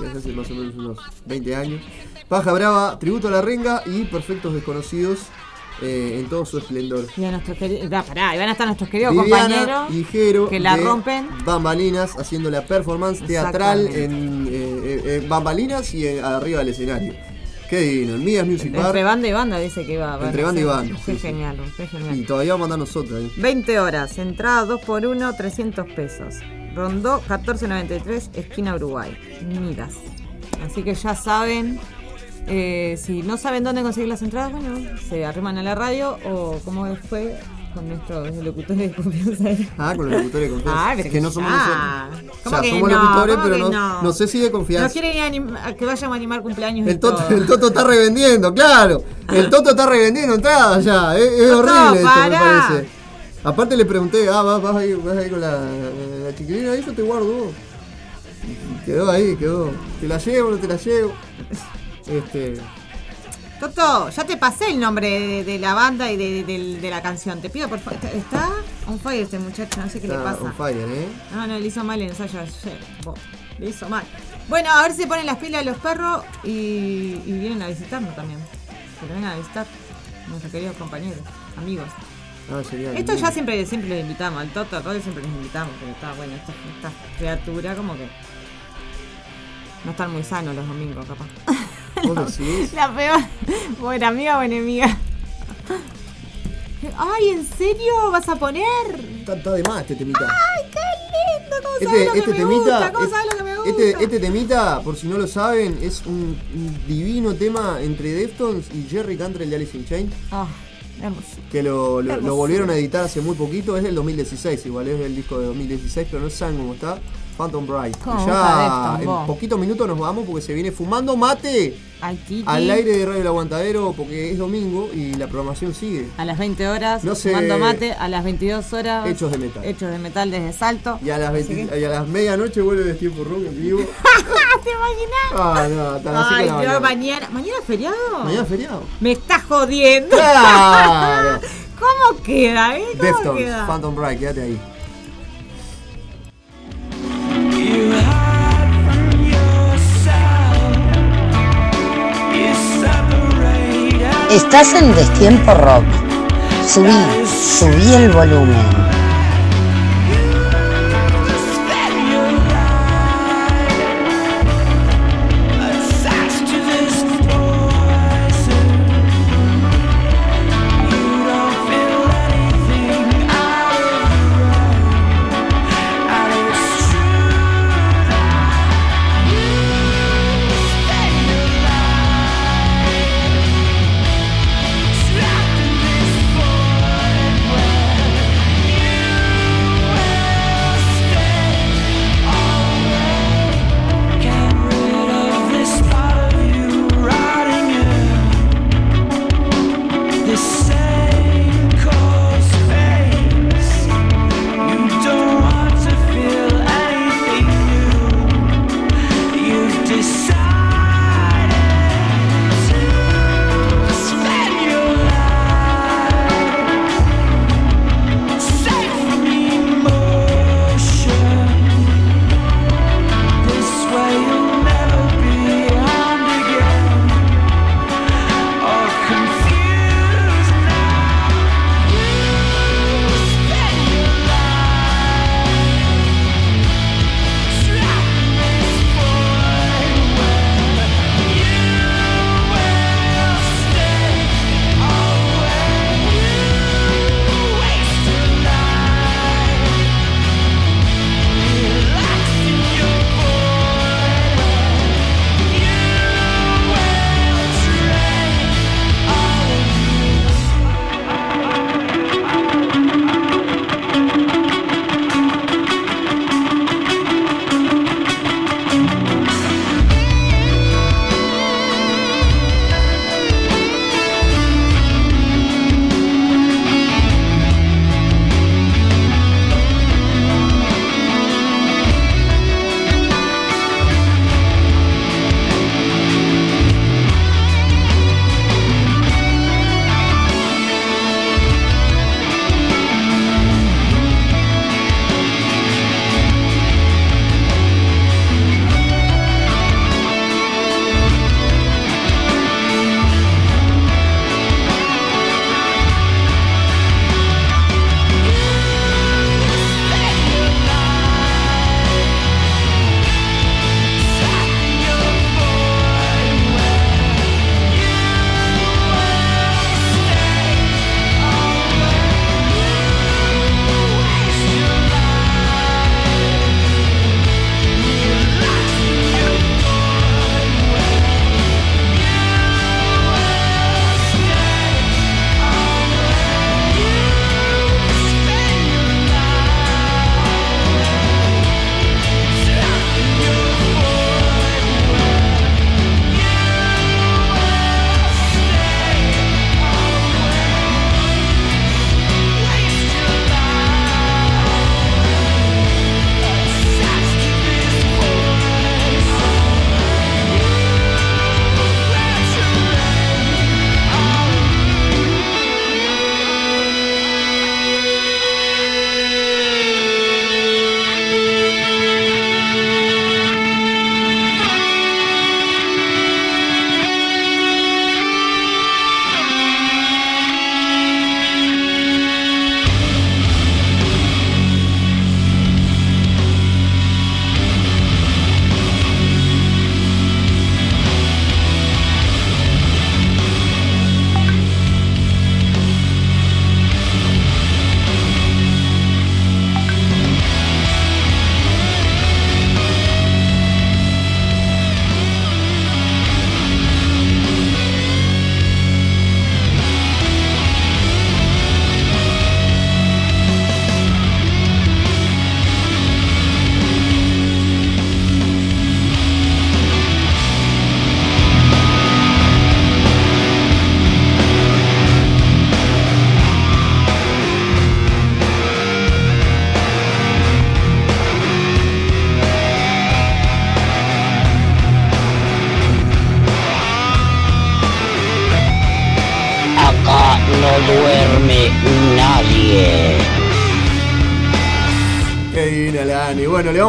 desde hace más o menos unos 20 años. Paja Brava, tributo a la renga y Perfectos Desconocidos eh, en todo su esplendor. Y a nuestros queridos. Da, pará, y van a estar nuestros queridos Viviana compañeros. y Jero que la de rompen. Bambalinas haciendo la performance teatral en eh, eh, Bambalinas y arriba del escenario. Qué divino, en Mías Music Bar. Entre banda y banda dice que va. Entre banda y Sí, banda, Qué sí, sí. genial, qué genial. Y todavía vamos a nosotros ahí. 20 horas, entrada 2 por 1 300 pesos. Rondó 1493, esquina Uruguay. Miras. Así que ya saben. eh, si no saben dónde conseguir las entradas, bueno, se arriman a la radio o como fue con nuestros locutores de confianza. Ah, con los locutores de confianza. Ah, es que no somos nosotros. ¿Cómo O sea, que somos no? locutores, ¿Cómo pero no, no? no sé si de No confianza. quieren ir a anim- a que vayamos a animar cumpleaños El toto, el Toto está revendiendo, claro. El Toto está revendiendo entradas ya. Es, es Toto, horrible esto, me pará. parece. Aparte le pregunté, ah, vas, vas, ahí, vas ahí con la, la chiquilina, ahí yo te guardo. Quedó ahí, quedó. ¿Te la llevo no te la llevo? Este. Toto, ya te pasé el nombre de, de la banda y de, de- de la canción. Te pido por favor. ¿Está, on fire este muchacho? No sé qué le pasa. on fire, ¿eh? No, no, le hizo mal el ensayo ayer. Le hizo mal. Bueno, a ver si ponen las pilas los perros y, y vienen a visitarnos también. Que vengan a visitar nuestros queridos compañeros, amigos. Ah, Esto ya siempre, siempre los invitamos, al Toto, a todos siempre los invitamos, pero está bueno, esta, esta criatura como que no están muy sanos los domingos, capaz. ¿Vos decís? La peor, buena amiga o enemiga. Ay, ¿en serio vas a poner? Está, está de más este temita. Ay, qué lindo, ¿cómo sabes Este, lo que este me temita, gusta? ¿Cómo es- sabes lo que me gusta? este, este temita, por si no lo saben, es un, un divino tema entre Deftones y Jerry Cantrell de Alice in Chains. Ah, hermoso. Que lo, lo volvieron a editar hace muy poquito, es del 2016, igual es del disco de 2016, pero no saben cómo está. Phantom Bright. ¿Cómo Y gusta ya en poquitos minutos nos vamos porque se viene fumando mate Ay, al aire de Radio El Aguantadero porque es domingo y la programación sigue. A las 20 horas, No sé. fumando mate, a las 22 horas. Hechos de metal. Hechos de metal desde Salto. Y a las, Así 20 y a las medianoche vuelve de tiempo rock en vivo. ¿Te imaginas? Ah, no, hasta las Ay, la mañana. mañana. ¿Mañana es feriado? Mañana es feriado. Me estás jodiendo. Claro. ¿Cómo queda, eh? ¿Cómo Deftones, queda? Phantom Bright, quédate ahí. Estás en Destiempo Rock. Subí, subí el volumen.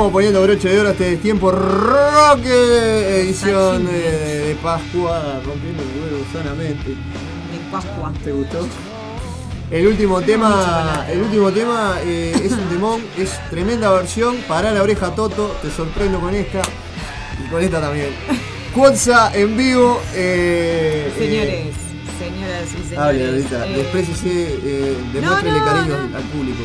Vamos poniendo broche de oro a este tiempo rock eh, edición de, de- Pascua, rompiendo el huevo sanamente. De Pascua. ¿Te gustó? El último tema, el último tema eh, es un temón, es tremenda versión. Para la oreja Toto, te sorprendo con esta y con esta también. Cuotza en vivo. Eh, Señores, señoras y Eh, señores. hable, ahorita, eh, despréciese, eh, demuéstrele no, cariño no. al público.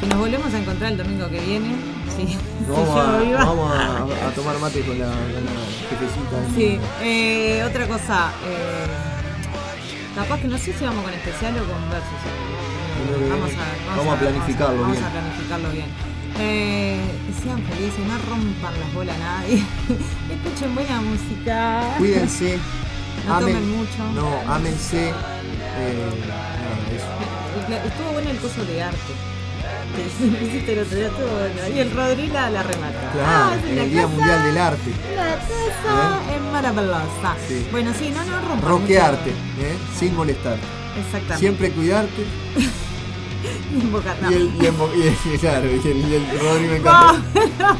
Que nos volvemos a encontrar el domingo que viene. Sí, si Vamos, yo a, vamos a- a tomar mate con la, con la jefecita. Sí, eh, otra cosa. eh, capaz que no sé si vamos con especial o con versus. Que Vamos a, vamos a planificarlo vamos a- bien. Vamos a planificarlo bien. Eh, sean felices, no rompan las bolas a nadie. Escuchen buena música. Cuídense. No amen- tomen mucho. No, ámense. Eh. Estuvo bueno el coso de arte. Bueno. Y el Rodríguez la remata. Claro, Ah, en el Día casa- Mundial del Arte. La cosa es maravillosa. Sí. Bueno, sí, no, no rompan. Roquearte. ¿eh? sin molestar. Exactamente. Siempre cuidarte. Y invocar, no. Y el, y el, y el- claro, y el, el me encanta. No,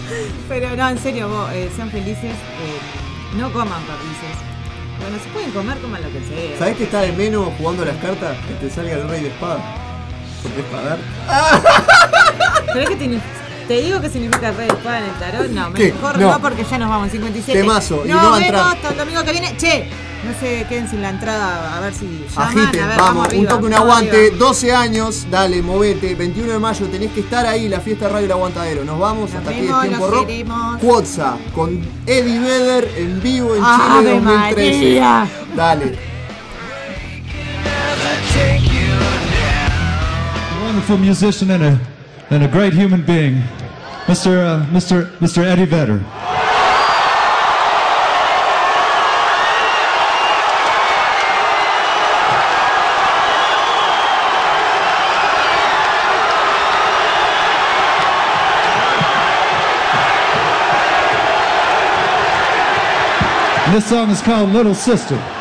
pero no, en serio, vos, eh, sean felices. eh, no coman perdices. Bueno, si pueden comer, coman lo que sea. ¿Sabés que está de menos jugando las cartas? Que te salga el rey de espada. Es pagar. ¿Pero es que tiene- te digo que significa rey de espada en el tarot? No, ¿Qué? mejor No. no. porque ya nos vamos en 57. Temazo, y Nos no va a vemos entrar. hasta el domingo que viene. Che, no se queden sin la entrada a ver si llaman. Agiten, a ver, vamos, un arriba, toque, un aguante, arriba. 12 años, dale, movete, 21 de mayo tenés que estar ahí, la fiesta de Radio El Aguantadero. Nos vamos hasta aquí vemos, el tiempo rock. Cuotza, con Eddie Vedder en vivo en ¡Ave Chile 2013. María! Dale. Wonderful musician and a, and a great human being, Mr. Uh, Mr. Mr. Eddie Vedder. This song is called Little Sister.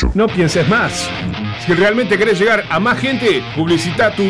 099-304-818. No pienses más. Si realmente querés llegar a más gente, publicita tu